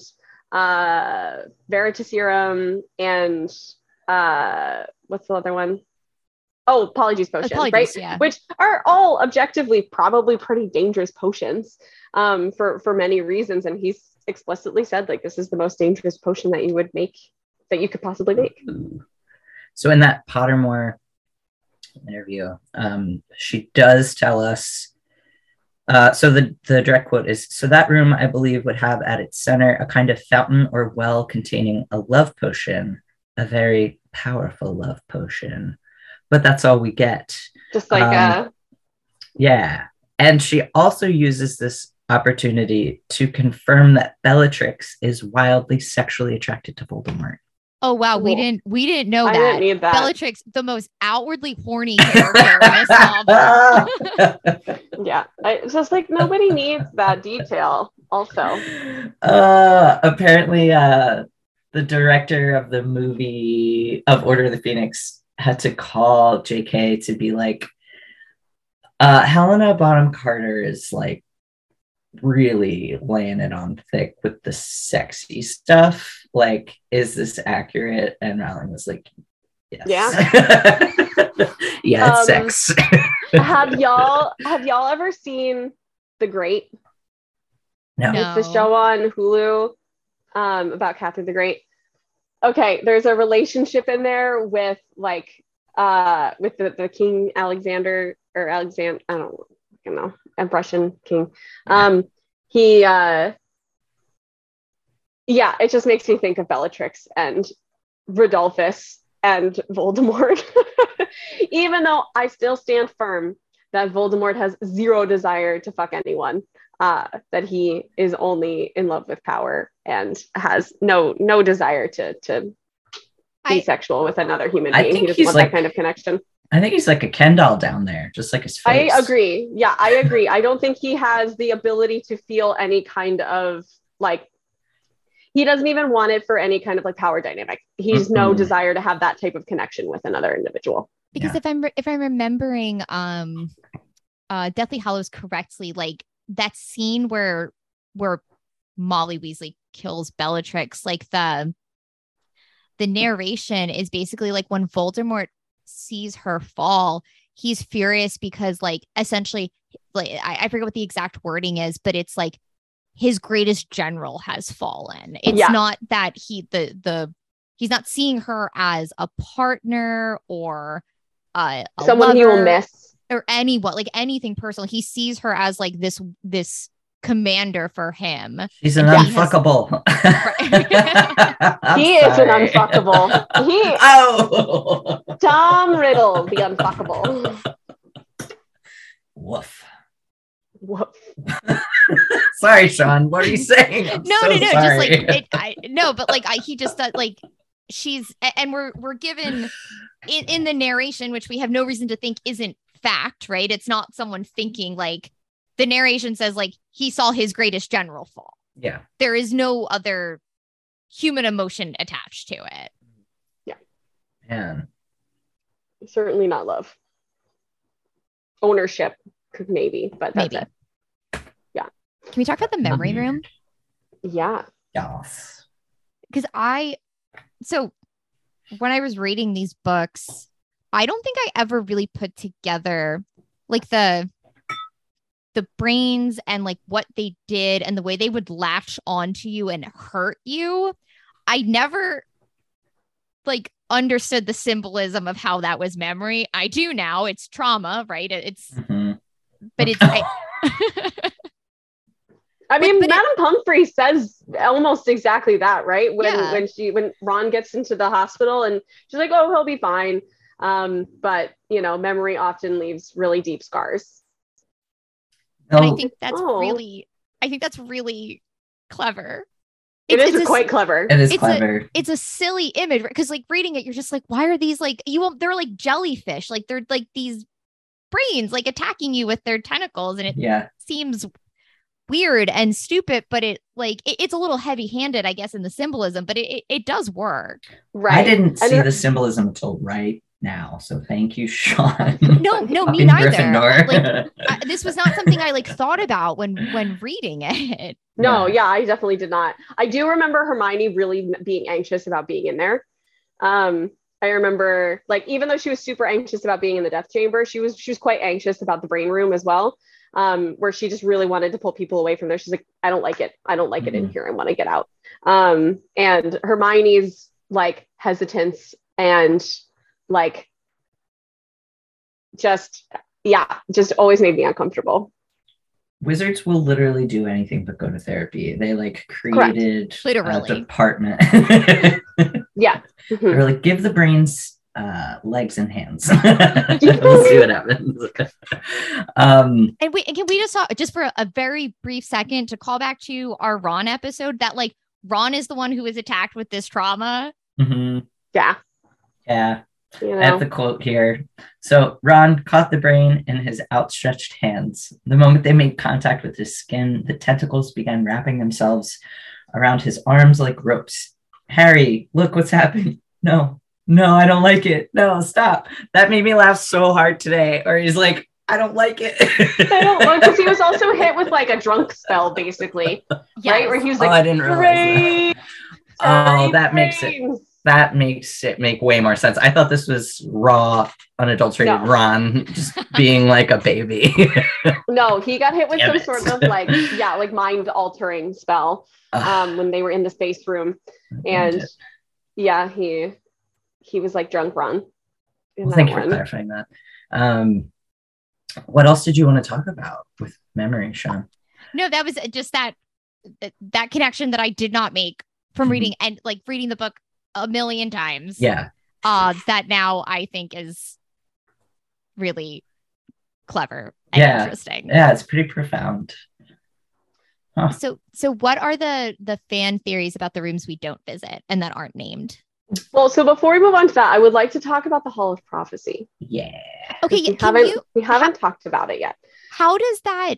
uh Veritaserum and uh what's the other one? Oh, Polyjuice Uh, potion, Polyjuice, right? yeah. Which are all objectively probably pretty dangerous potions um, for for many reasons. And he's explicitly said like this is the most dangerous potion that you would make that you could possibly make. So in that Pottermore interview, um, she does tell us. Uh, so the the direct quote is: "So that room, I believe, would have at its center a kind of fountain or well containing a love potion, a very powerful love potion. But that's all we get. Just like Um, uh Yeah. And she also uses this opportunity to confirm that Bellatrix is wildly sexually attracted to Voldemort. Oh wow, we didn't we didn't know I that. didn't need that. Bellatrix, the most outwardly horny character in this novel. yeah, I, it's just like nobody needs that detail. Also, uh, apparently, uh, the director of the movie of Order of the Phoenix had to call JK to be like, uh, Helena Bonham Carter is like really laying it on thick with the sexy stuff. Like, is this accurate? And Rowling was like, yes. yeah, it's Um, sex. have y'all have y'all ever seen The Great? no. No. It's the show on Hulu um, about Catherine the Great. Okay, there's a relationship in there with like uh with the, the King Alexander or Alexander, I don't you know, Russian king. Um he uh yeah, it just makes me think of Bellatrix and Rodolphus and Voldemort. Even though I still stand firm that Voldemort has zero desire to fuck anyone uh, that he is only in love with power and has no no desire to to be I- sexual with another human I being. He doesn't he's want like- that kind of connection. I think he's like a Ken doll down there, just like his face. I agree. Yeah, I agree. I don't think he has the ability to feel any kind of like he doesn't even want it for any kind of like power dynamic. He's no Mhm. desire to have that type of connection with another individual. because Yeah. if I'm re- if I'm remembering um uh Deathly Hallows correctly, like that scene where where Molly Weasley kills Bellatrix, like the the narration is basically like when Voldemort sees her fall, he's furious because like essentially like I, I forget what the exact wording is, but it's like his greatest general has fallen. It's Yeah. not that he the the he's not seeing her as a partner or uh, Someone he will miss. or anyone like anything personal. He sees her as like this this commander for him. She's an And he has- unfuckable. He is an sorry. unfuckable. He oh. Tom Riddle, the unfuckable. Woof. Woof. Sorry, Sean. What are you saying? I'm no, so no, no, just like it, I, no, but like I, he just does like she's and we're we're given in in the narration, which we have no reason to think isn't fact, right? It's not someone thinking like the narration says like he saw his greatest general fall. yeah. There is no other human emotion attached to it. Yeah. Man. Certainly not love. Ownership, could maybe, but that's Maybe. it. Yeah. Can we talk about the memory room? Yeah. Yes. because I so when I was reading these books, I don't think I ever really put together like the the brains and like what they did and the way they would latch onto you and hurt you. I never like understood the symbolism of how that was memory. I do now. It's trauma, right? It- It's Mhm. but it's I, I mean, but it- Madame Pomfrey says almost exactly that, right? When Yeah. when she when Ron gets into the hospital and she's like, "Oh, he'll be fine," um, but you know, memory often leaves really deep scars. And I think that's Oh. really I think that's really clever. It It's- is it's a- quite clever. it is it's a- clever. it's a silly image because like reading it you're just like why are these like you won't they're like jellyfish like they're like these brains like attacking you with their tentacles and it yeah. seems weird and stupid but it like it- it's a little heavy handed i guess in the symbolism but it, it, it does work right. I didn't see the symbolism until right now. So thank you, Sean. no no me neither Gryffindor. like I, this was not something i like thought about when when reading it No, Yeah. yeah, I definitely did not. I do remember Hermione really being anxious about being in there. Um, I remember like even though she was super anxious about being in the death chamber, she was she was quite anxious about the brain room as well. Um, where she just really wanted to pull people away from there. She's like, I don't like it. I don't like it in Mhm. here. I want to get out. Um, and Hermione's like hesitance and like just yeah, just always made me uncomfortable. Wizards will literally do anything but go to therapy. They like created Literally. a department. Yeah. Mhm. They're like, give the brains uh, legs and hands. we'll see what happens. um, and we and can we just talk just for a very brief second to call back to our ron episode that like ron is the one who is attacked with this trauma mhm, Yeah. yeah, You I have the quote here. So Ron caught the brain in his outstretched hands. The moment they made contact with his skin, the tentacles began wrapping themselves around his arms like ropes. Harry, look what's happening. No, no, I don't like it. No, stop. That made me laugh so hard today. Or he's like, I don't like it. I don't know because he was also hit with like a drunk spell, basically, right? Where he was Oh, I didn't realize that. Oh, that makes it- brains." That makes it make way more sense. I thought this was raw, unadulterated No. Ron just being like a baby. No, he got hit with Damn some it. sort of like, yeah, like mind altering spell um, when they were in the space room, and yeah, he he was like drunk Ron. well, thank you for clarifying that. Um, what else did you want to talk about with memory, Sean? no that was just that that connection that i did not make from Mhm. reading and like reading the book a million times Yeah, uh that now i think is really clever and Yeah. interesting yeah, it's pretty profound. so so what are the the fan theories about the rooms we don't visit and that aren't named Well, so before we move on to that, I would like to talk about the Hall of Prophecy. Yeah, okay We yeah, can haven't you we haven't talked about it yet. how does that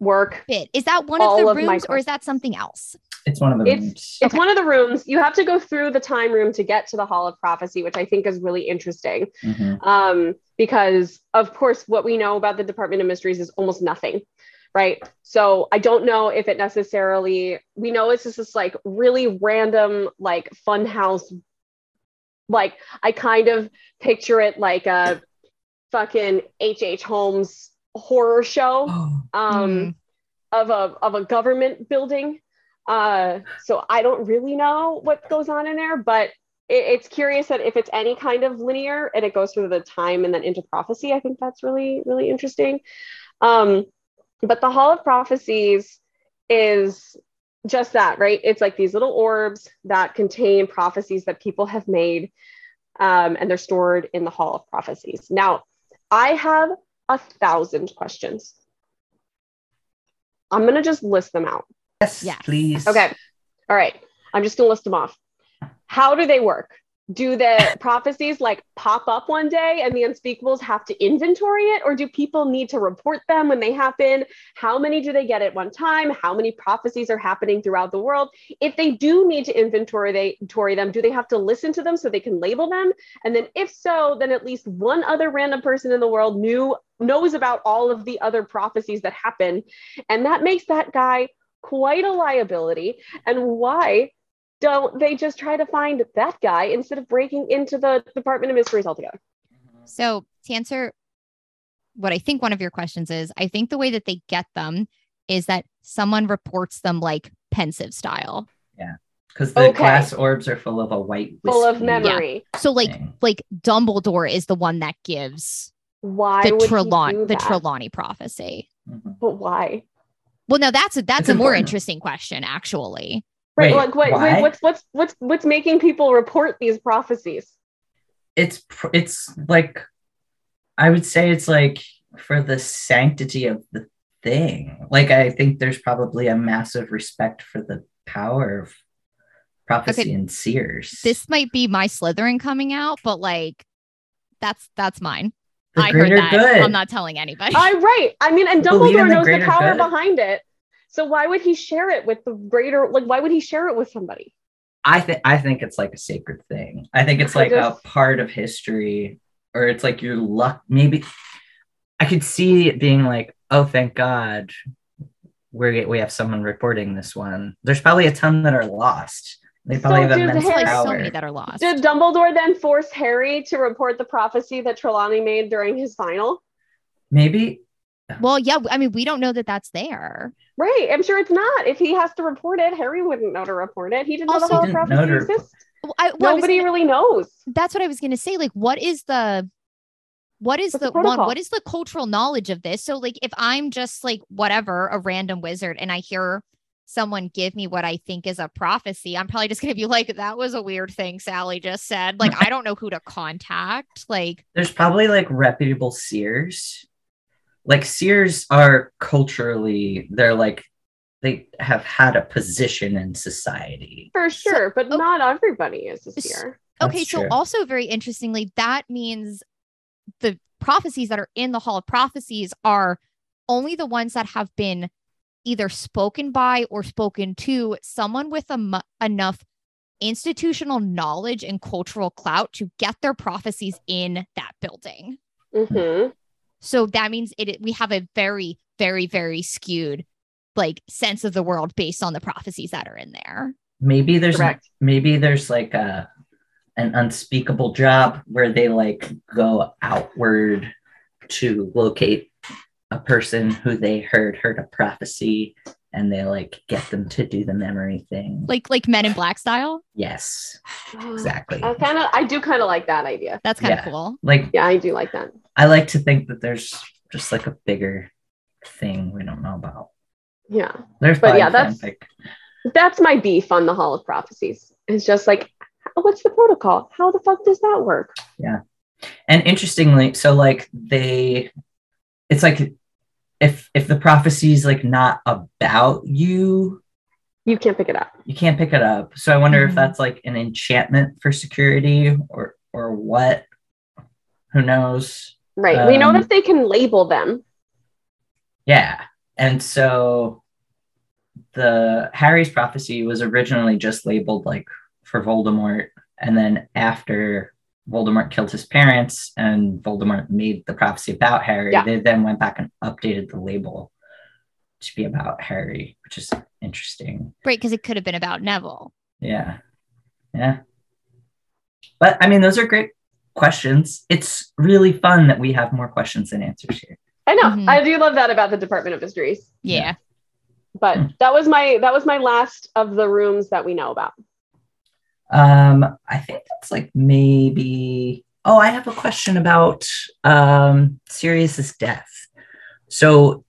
Work. fit is that one of of the my rooms or is that something else it's one of the It's- rooms. It's Okay. one of the rooms. You have to go through the time room to get to the Hall of Prophecy, which I think is really interesting. Mhm. um, because of course what we know about the department of mysteries is almost nothing right so i don't know if it necessarily we know it's just this like really random like fun house like i kind of picture it like a fucking hh holmes horror show Oh, um Mm. of a of a government building uh so i don't really know what goes on in there but it, it's curious that if it's any kind of linear and it goes through the time and then into prophecy, I think that's really, really interesting. Um, but the Hall of Prophecies is just that, right? It's like these little orbs that contain prophecies that people have made, um, and they're stored in the Hall of Prophecies. Now, I have a thousand questions. I'm going to just list them out. Yes, Yes. please. Okay. All right. I'm just going to list them off. How do they work? Do the prophecies like pop up one day and the unspeakables have to inventory it, or do people need to report them when they happen? How many do they get at one time? How many prophecies are happening throughout the world? If they do need to inventory they inventory them, do they have to listen to them so they can label them? And then if so, then at least one other random person in the world knew knows about all of the other prophecies that happen. And that makes that guy quite a liability. And why don't they just try to find that guy instead of breaking into the Department of Mysteries altogether? So to answer what I think one of your questions is, I think the way that they get them is that someone reports them like Pensieve style. Yeah. Because the Okay. glass orbs are full of a white Full of whiskey memory. So like thing. like Dumbledore is the one that gives Why the would he Trelawney do the that? Trelawney prophecy. Mhm. But why? Well, no, that's a that's It's a more interesting question, actually. Right. Wait, like what, wait, what's what's what's what's making people report these prophecies? It's pr- it's like I would say it's like for the sanctity of the thing. Like I think there's probably a massive respect for the power of prophecy Okay. and seers. This might be my Slytherin coming out, but like that's that's mine. The I heard that. good. I'm not telling anybody. I right. I mean, and Dumbledore the knows the power good. behind it. So why would he share it with the greater? Like, why would he share it with somebody? I think I think it's like a sacred thing. I think it's like just- a part of history, or it's like your luck. Maybe I could see it being like, oh, thank God, we we have someone reporting this one. There's probably a ton that are lost. They probably So have immense the There's Harry- so many that are lost. Did Dumbledore then force Harry to report the prophecy that Trelawney made during his final? Maybe well, yeah, I mean, we don't know that that's there. Right. I'm sure it's not. If he has to report it, Harry wouldn't know to report it. He didn't know Also- the Hall of He didn't know Prophecy to report- exists. Well, I, well, I Nobody gonna- really knows. that's what I was going to say. Like, what is the what is What's the, the one? What is the cultural knowledge of this? So, like, if I'm just like whatever a random wizard and I hear someone give me what I think is a prophecy, I'm probably just going to be like, "That was a weird thing Sally just said." Like, I don't know who to contact. Like, there's probably like reputable seers. Like seers are culturally, they're like they have had a position in society. For sure, but oh. not everybody is a seer. okay, That's so true. also very interestingly, that means the prophecies that are in the Hall of Prophecies are only the ones that have been either spoken by or spoken to someone with a enough institutional knowledge and cultural clout to get their prophecies in that building. hmm So that means it we have a very very very skewed like sense of the world based on the prophecies that are in there. maybe there's Correct. maybe there's like a an unspeakable job where they like go outward to locate a person who they heard heard a prophecy and they like get them to do the memory thing Like like Men in Black style. yes exactly I kind of, I do kind of like that idea. That's kind of Yeah. cool. like Yeah, I do like that. i like to think that there's just like a bigger thing we don't know about Yeah, there's But yeah, that's- fanfic. that's my beef on the Hall of Prophecies. It's just like, what's the protocol? How the fuck does that work? Yeah. And interestingly so like they it's like if if the prophecy is like not about you You can't pick it up. you can't pick it up so i wonder Mhm. if that's like an enchantment for security or or what who knows Right. we know Um, that they can label them. yeah and so the harry's prophecy was originally just labeled like for voldemort and then after voldemort killed his parents and voldemort made the prophecy about harry Yeah. they then went back and updated the label to be about harry which is interesting Right, because it could have been about Neville. yeah yeah but i mean those are great questions it's really fun that we have more questions than answers here I know. Mhm. I do love that about the Department of Mysteries. Yeah. Yeah. But Hmm. that was my that was my last of the rooms that we know about. Um, I think that's like maybe. Oh, I have a question about um Sirius's death. So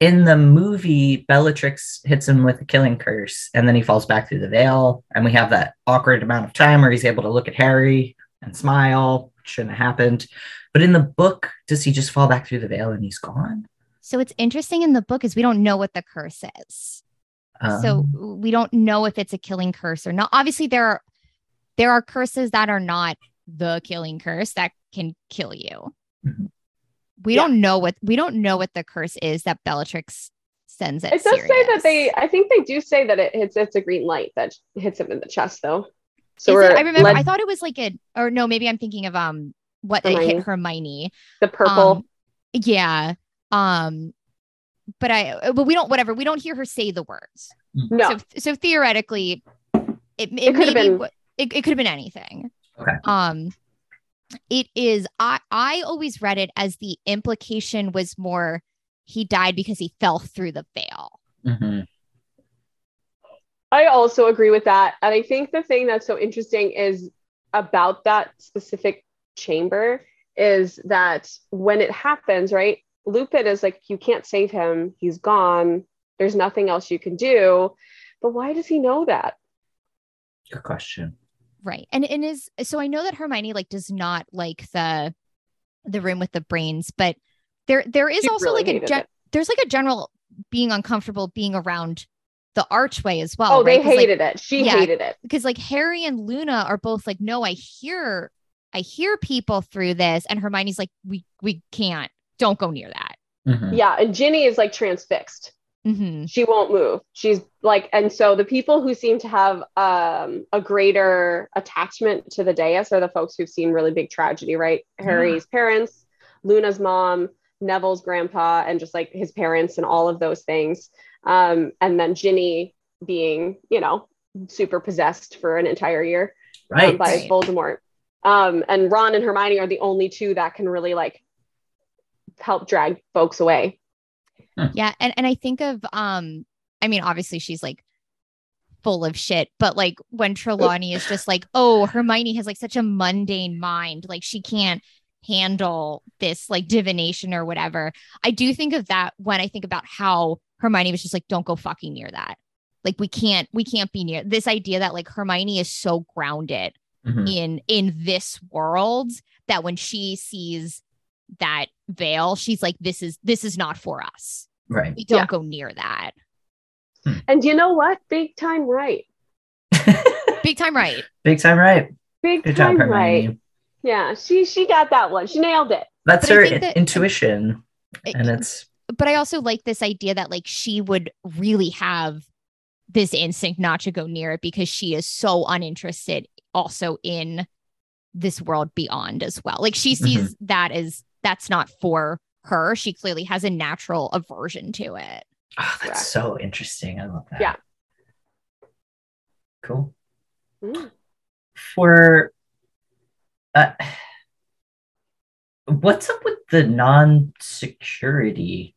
in the movie, Bellatrix hits him with a killing curse, and then he falls back through the veil, and we have that awkward amount of time where he's able to look at Harry and smile. Shouldn't have happened. But in the book, does he just fall back through the veil and he's gone? So what's interesting in the book is we don't know what the curse is. so Um, we don't know if it's a killing curse or not. Obviously, there are there are curses that are not the killing curse that can kill you. Mhm. We Yeah. don't know what we don't know what the curse is that Bellatrix sends it. It does say that they. I think they do say that it hits. It's a green light that hits him in the chest, though. So we're it- I remember led I thought it was like a or no, maybe I'm thinking of um what it hit Hermione. the purple. Um, yeah. Um but I but we don't whatever, we don't hear her say the words. no, So so theoretically it, it, It could've be been- what- it, it could have been anything. Okay. Um it is I I always read it as the implication was more he died because he fell through the veil. mhm. I also agree with that. And I think the thing that's so interesting is about that specific chamber is that when it happens, right? Lupin is like, you can't save him. He's gone. There's nothing else you can do. But why does he know that? Good question. Right. And and is so I know that Hermione like does not like the the room with the brains, but there there is She also really like a hated gen- there's like a general being uncomfortable being around the archway as well. Oh, they right? 'Cause, like, hated it. She yeah. hated it. because like Harry and Luna are both like, no, I hear I hear people through this, and Hermione's like, we we can't, don't go near that. Mhm. Yeah. And Ginny is like transfixed. Hmm she won't move. She's like and so the people who seem to have um, a greater attachment to the dais are the folks who've seen really big tragedy right? Harry's parents luna's mom neville's grandpa and just like his parents and all of those things. Um, and then ginny being you know super possessed for an entire year um, by Right. voldemort. Um, and ron and hermione are the only two that can really like help drag folks away Yeah, and and I think of um, I mean, obviously she's like full of shit, but like when Trelawney is just like, oh, Hermione has like such a mundane mind, like she can't handle this like divination or whatever. I do think of that when I think about how Hermione was just like, don't go fucking near that. Like we can't, we can't be near this idea that like Hermione is so grounded Mhm. in in this world that when she sees that veil, she's like, this is this is not for us. Right. We don't Yeah. go near that. Hmm. and you know what big time right Big time right. Big time, right? big Good time job, right Hermione. Yeah, she she got that one. She nailed it. That's But her think that- intuition, and it's But I also like this idea that like she would really have this instinct not to go near it because she is so uninterested also in this world beyond as well. Like she mm-hmm. sees that as that's not for her. She clearly has a natural aversion to it. oh, that's Correct. so interesting. I love that. Yeah. Cool. Mm. For uh, what's up with the non-security?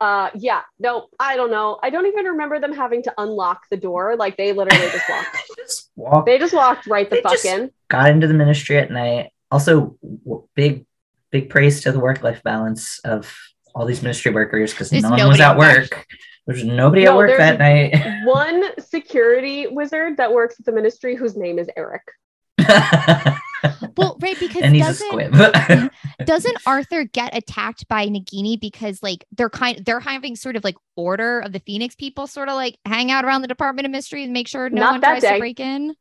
Uh, yeah, no, I don't know. I don't even remember them having to unlock the door. Like they literally just walked. just walk. They just walked right the They fuck just- in. got into the ministry at night. Also, w- big, big praise to the work-life balance of all these ministry workers because no one was at at work. work. There's nobody at work there's- that night. One security wizard that works at the ministry whose name is Eric. Well, right, because and he's doesn't squib. doesn't Arthur get attacked by Nagini because like they're kind they're having sort of like order of the Phoenix people sort of like hang out around the Department of Mystery and make sure no Not one that tries to break in?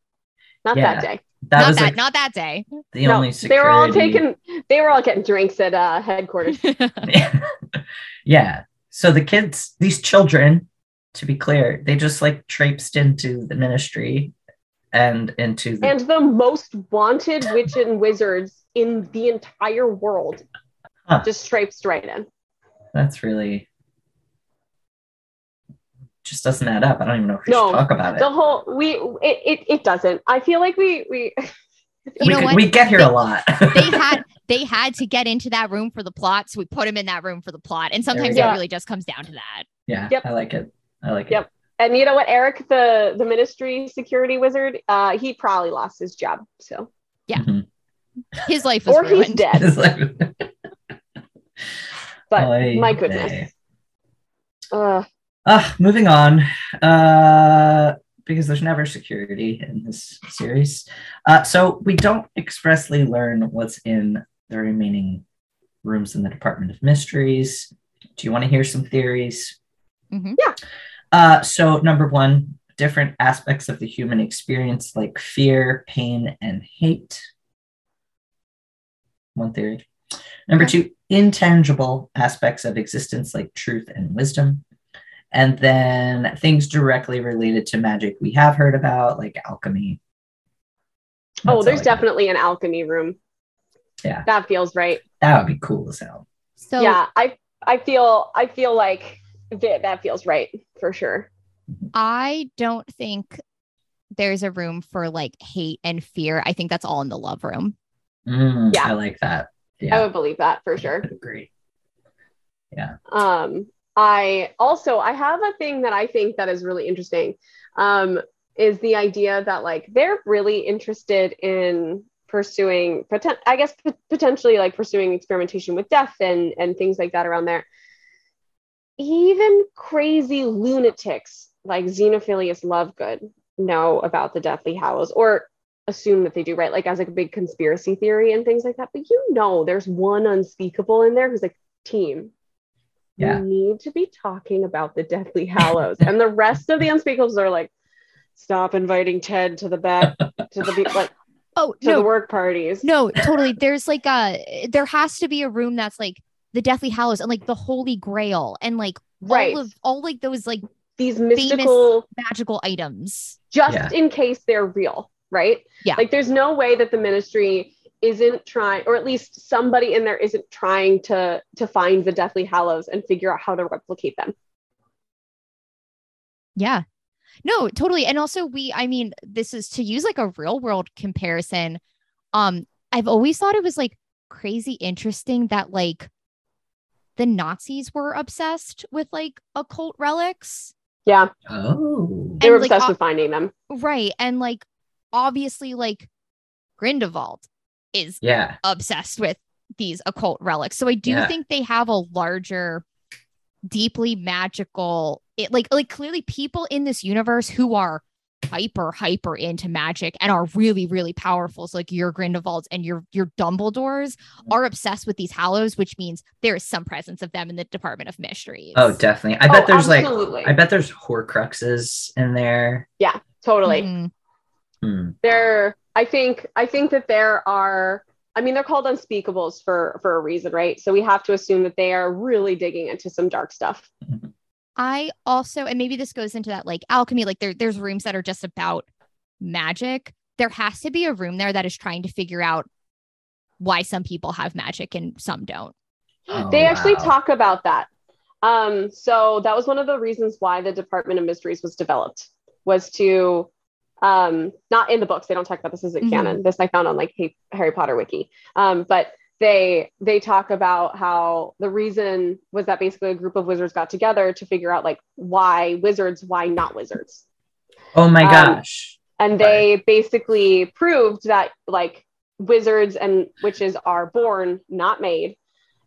Not Yeah. that day. That not was that, like not that day. the no, only they were all taking. They were all getting drinks at uh, headquarters. yeah. So the kids, these children, to be clear, they just like traipsed into the ministry and into the and the most wanted witch and wizards in the entire world Huh. just traipsed right in. that's really just doesn't add up. I don't even know if we No, should talk about it. The whole we it, it it doesn't. I feel like we we You we, know could- what? we get here They- a lot. they had they had to get into that room for the plot, so we put him in that room for the plot. And sometimes it Yeah. really just comes down to that. yeah, Yep. I like it. I like Yep. it. Yep. And you know what, Eric, the the ministry security wizard, uh, he probably lost his job. So, Mhm. His life was or he's ruined. dead. It's like- But Oy my vey. goodness. Uh, Ah, moving on. Uh, because there's never security in this series. Uh, so we don't expressly learn what's in the remaining rooms in the Department of Mysteries. Do you want to hear some theories? Mhm. Yeah. Uh, so number one, different aspects of the human experience like fear, pain, and hate. One theory. Number two, intangible aspects of existence like truth and wisdom. And then things directly related to magic we have heard about, like alchemy. oh, there's all I got. definitely an alchemy room. Yeah. That feels right. That would be cool as hell. So yeah, I I feel I feel like that, that feels right for sure. I don't think there's a room for like hate and fear. I think that's all in the love room. Mm, Yeah. I like that. Yeah. I would believe that for sure. Agree. Yeah. Um, I also I have a thing that I think that is really interesting. Um, is the idea that like they're really interested in pursuing poten- I guess p- potentially like pursuing experimentation with death and and things like that around there. Even crazy lunatics like Xenophilius Lovegood know about the Deathly Hallows or assume that they do, right? Like as like a big conspiracy theory and things like that. But you know there's one unspeakable in there who's like team Yeah. we need to be talking about the Deathly Hallows. and the rest of the unspeakables are like, stop inviting Ted to the back to the be- like Oh to the no, work parties. no, totally. There's like a there has to be a room that's like the Deathly Hallows and like the Holy Grail and like Right. all of all like those like These mystical, magical items. just Yeah. in case they're real, right? Yeah. Like there's no way that the ministry isn't trying, or at least somebody in there isn't trying to to find the Deathly Hallows and figure out how to replicate them. Yeah. No, totally. And also we I mean, this is to use like a real world comparison. Um, I've always thought it was like crazy interesting that like the Nazis were obsessed with like occult relics. Yeah, Oh. they were And, obsessed uh, with finding them. Right. And like obviously like Grindelwald is Yeah. obsessed with these occult relics. So I do Yeah. think they have a larger, deeply magical, it like like clearly people in this universe who are hyper hyper into magic and are really really powerful. So like your Grindelwalds and your your Dumbledores are obsessed with these Hallows, which means there is some presence of them in the Department of Mysteries. Oh, definitely. I bet Oh, there's absolutely. like I bet there's Horcruxes in there. Yeah, totally. Mhm. Hmm. there i think i think that there are i mean they're called unspeakables for for a reason right so we have to assume that they are really digging into some dark stuff I also, and maybe this goes into that like alchemy, like there, there's rooms that are just about magic. There has to be a room there that is trying to figure out why some people have magic and some don't. Oh, they actually wow. talk about that um so that was one of the reasons why the department of mysteries was developed was to um not in the books. They don't talk about this as a Mhm. canon. This i found on like harry potter wiki. Um but they they talk about how the reason was that basically a group of wizards got together to figure out like why wizards why not wizards. Oh my Um, gosh. and they basically proved that like wizards and witches are born not made.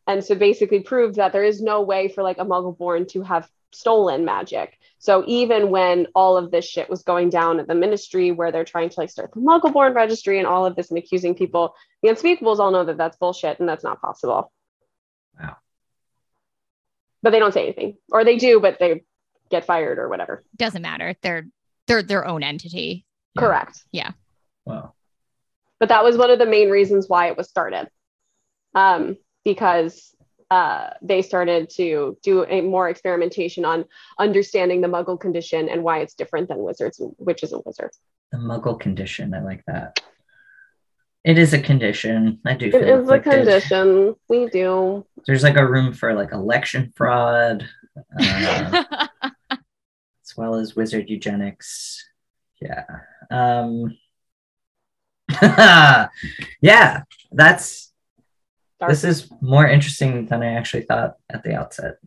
And so basically proved that there is no way for like a muggle born to have stolen magic so even when all of this shit was going down at the ministry where they're trying to like start the Muggleborn registry and all of this and accusing people the unspeakables all know that that's bullshit and that's not possible Wow. but they don't say anything or they do but they get fired or whatever Doesn't matter. They're they're their own entity. Yeah. correct Yeah. Wow. but that was one of the main reasons why it was started um, because uh, they started to do a more experimentation on understanding the muggle condition and why it's different than wizards witches and wizards The muggle condition. I like that. It is a condition. I do it feel is a condition we do There's like a room for like election fraud, uh, as well as wizard eugenics. Yeah. Um, yeah, that's Dark. this is more interesting than I actually thought at the outset.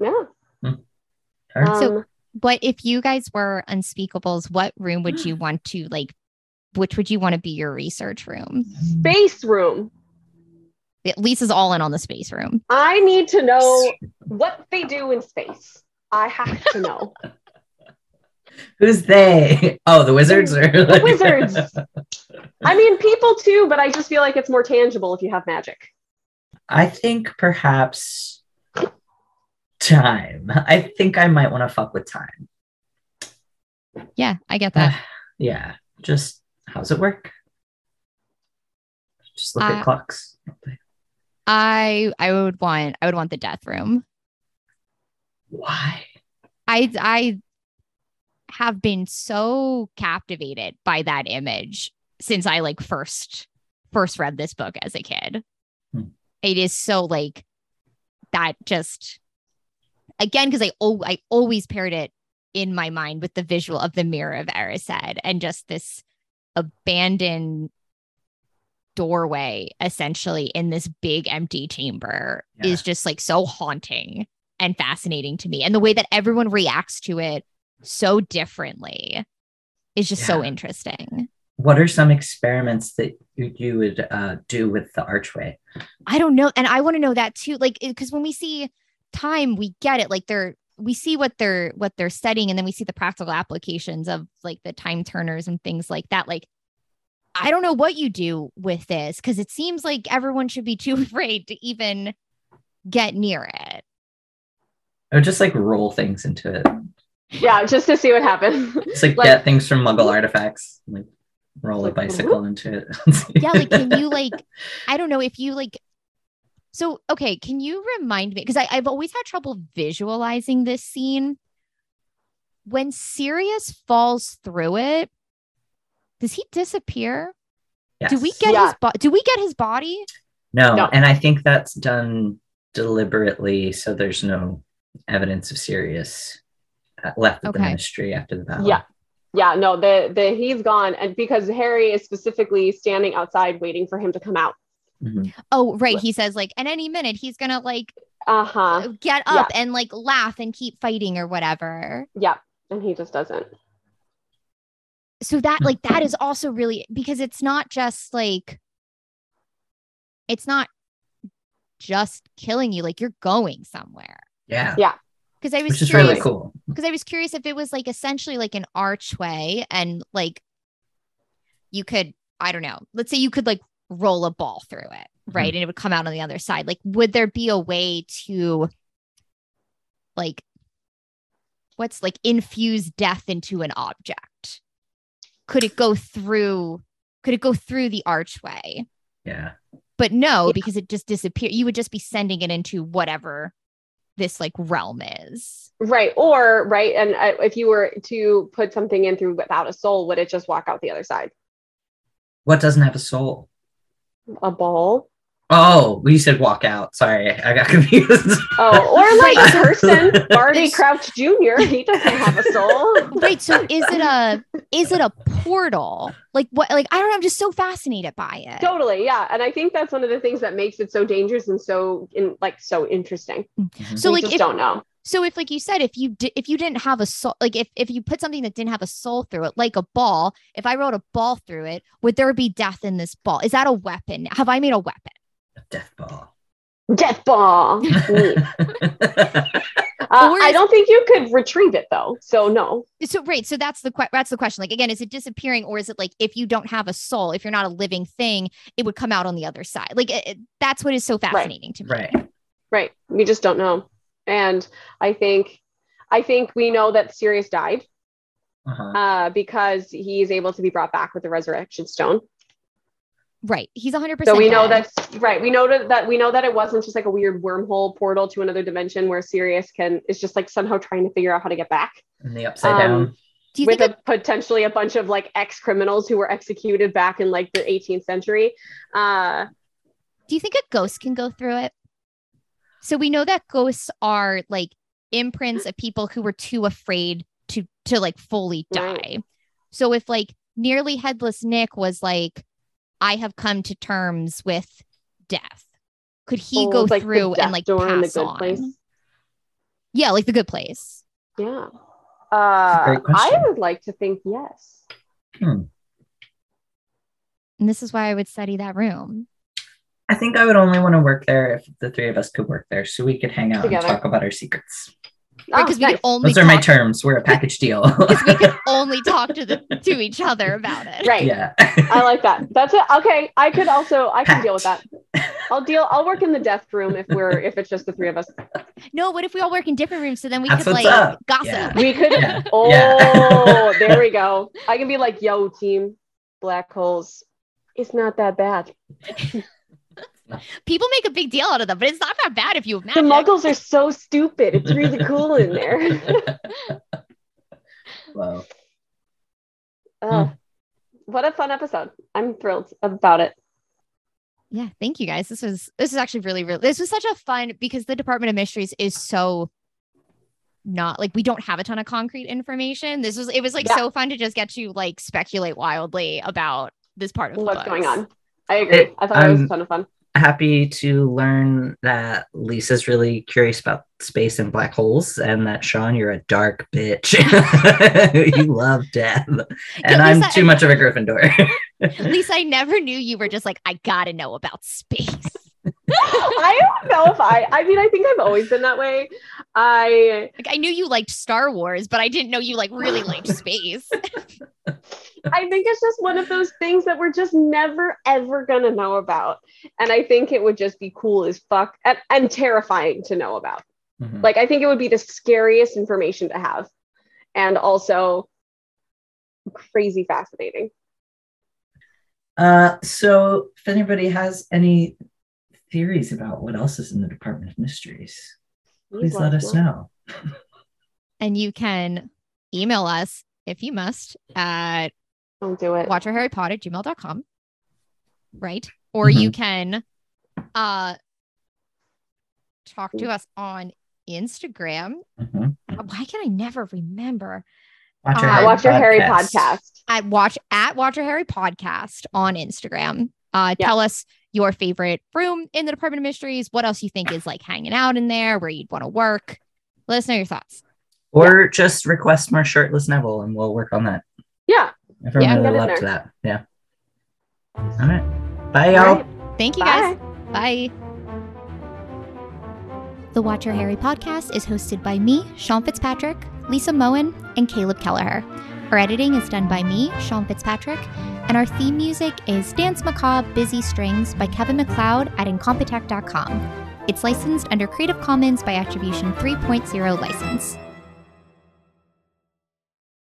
yeah Or- So- um, But if you guys were unspeakables, what room would you want to like? Which would you want to be your research room? Space room. Lisa's all in on the space room. I need to know what they do in space. I have to know. Who's they? Oh, the wizards or The wizards. I mean, people too, but I just feel like it's more tangible if you have magic. I think perhaps time. I think I might want to fuck with time. Yeah, I get that. yeah. Just how's it work? Just look Uh, at clocks. I I would want I would want the death room. Why? I I have been so captivated by that image since I like first first read this book as a kid. It is so like that just again because I oh I always paired it in my mind with the visual of the mirror of Erised and just this abandoned doorway essentially in this big empty chamber Yeah. is just like so haunting and fascinating to me. And the way that everyone reacts to it so differently is just so interesting What are some experiments that you, you would uh, do with the archway? i don't know and i want to know that too like because when we see time we get it like they're we see what they're what they're studying and then we see the practical applications of like the time turners and things like that like i don't know what you do with this because it seems like everyone should be too afraid to even get near it or just like roll things into it. Yeah, just to see what happens. It's like, Like- get things from Muggle artifacts. Like roll a Like, bicycle into it. yeah like can you like i don't know if you like so okay can you remind me because i've always had trouble visualizing this scene when sirius falls through it does he disappear do we get Yeah. his bo- do we get his body No, No. and I think that's done deliberately so there's no evidence of Sirius uh, left at the ministry after the battle. Yeah. Yeah, no, the the he's gone, and because Harry is specifically standing outside waiting for him to come out. Mhm. oh right he says like at any minute he's gonna like Uh huh. get up and like laugh and keep fighting or whatever Yeah, and he just doesn't. so that like that is also really because it's not just like it's not just killing you like you're going somewhere Yeah, Yeah. Because i was Which is curious really cool. because i was curious if it was like essentially like an archway and like you could i don't know let's say you could like roll a ball through it right mm-hmm. and it would come out on the other side like would there be a way to like what's like infuse death into an object could it go through could it go through the archway Yeah. but no Yeah. because it just disappeared you would just be sending it into whatever this like realm is Right, or right, and uh, if you were to put something in through without a soul, would it just walk out the other side? What doesn't have a soul? A ball? Oh, we said walk out. Sorry, I got confused. Oh, or like Right. a person, Barty Crouch Jr. He doesn't have a soul. Wait, so is it a is it a portal? Like what like I don't know, I'm just so fascinated by it. Totally, yeah, and I think that's one of the things that makes it so dangerous and so in like so interesting. Mm-hmm. So we like just if don't know. so if like you said if you di- if you didn't have a soul like if if you put something that didn't have a soul through it like a ball, if I rolled a ball through it, would there be death in this ball? Is that a weapon? Have I made a weapon? Death ball. Death ball. Uh, Or I don't think you could retrieve it though. So no. So right, so that's the que- that's the question. Like again, is it disappearing or is it like if you don't have a soul, if you're not a living thing, it would come out on the other side? Like it, it- that's what is so fascinating to me. right. Right. We just don't know. And I think I think we know that Sirius died Uh-huh. uh, because he is able to be brought back with the resurrection stone. Right. He's 100% So we know dead. that's right. We know that, that we know that it wasn't just like a weird wormhole portal to another dimension where Sirius can is just like somehow trying to figure out how to get back In the upside Um, down. Do you with think a, potentially a bunch of like ex criminals who were executed back in like the 18th century. Uh, do you think a ghost can go through it? So we know that ghosts are like imprints of people who were too afraid to to like fully die. Right. So if like nearly headless Nick was like, I have come to terms with death, could he oh, go like through and like door in the pass good on? place. Yeah, like the good place. Yeah. Uh, I would like to think yes. And this is why I would study that room. I think I would only want to work there if the three of us could work there so we could hang out Together. and talk about our secrets. Oh, Because we nice. could only Those are my terms. We're a package deal. because we could only talk to the to each other about it. Right. yeah. I like that. That's it. Okay, I could also I can deal with that. I'll deal. I'll work in the death room if we're if it's just the three of us. No, what if we all work in different rooms so then we That's could what's like up. gossip? Yeah. We could. Yeah. Oh, Yeah. there we go. I can be like, "Yo, team, black holes. It's not that bad. People make a big deal out of them, but it's not that bad if you have The muggles are so stupid. It's really cool in there." Whoa. oh, hmm. what a fun episode! I'm thrilled about it. Yeah, thank you guys. This was this is actually really really this was such a fun because the Department of Mysteries is so not like we don't have a ton of concrete information. This was it was like Yeah. so fun to just get to like speculate wildly about this part of the What's books. going on? I agree. It- I thought it was a I'm- ton of fun. Happy to learn that Lisa's really curious about space and black holes, and that Sean, you're a dark bitch. you love death, and Yeah, I'm too much of a Gryffindor. Lisa, I never knew you were just like I gotta know about space. I don't know if I. I mean, I think I've always been that way. I Like I knew you liked Star Wars, but I didn't know you like really liked space. I think it's just one of those things that we're just never ever gonna know about, and I think it would just be cool as fuck and, and terrifying to know about. Mhm. Like, I think it would be the scariest information to have, and also crazy fascinating. Uh, so if anybody has any theories about what else is in the Department of Mysteries, please let us know. and you can email us if you must at Don't do it. watcherharrypod at gmail.com. Right. Or you Mm-hmm. can uh talk to us on Instagram. Mhm. Why can I never remember? Watch, Uh, Uh, watch your Harry podcast. At watch at Watcher Harry Podcast on Instagram. Uh Yeah. tell us your favorite room in the Department of Mysteries, what else you think is like hanging out in there, where you'd want to work. Let us know your thoughts. Or just request more shirtless Neville, and we'll work on that. Yeah. Everyone Yeah, really get in loved that. Yeah. All right. Bye, y'all. All right. Thank you Bye. guys. Bye. The Watcher Harry podcast is hosted by me, Sean Fitzpatrick, Lisa Moen, and Caleb Kelleher. Our editing is done by me, Sean Fitzpatrick, and our theme music is Danse Macabre Busy Strings by Kevin MacLeod at Incompetech.com. It's licensed under Creative Commons by Attribution 3.0 license.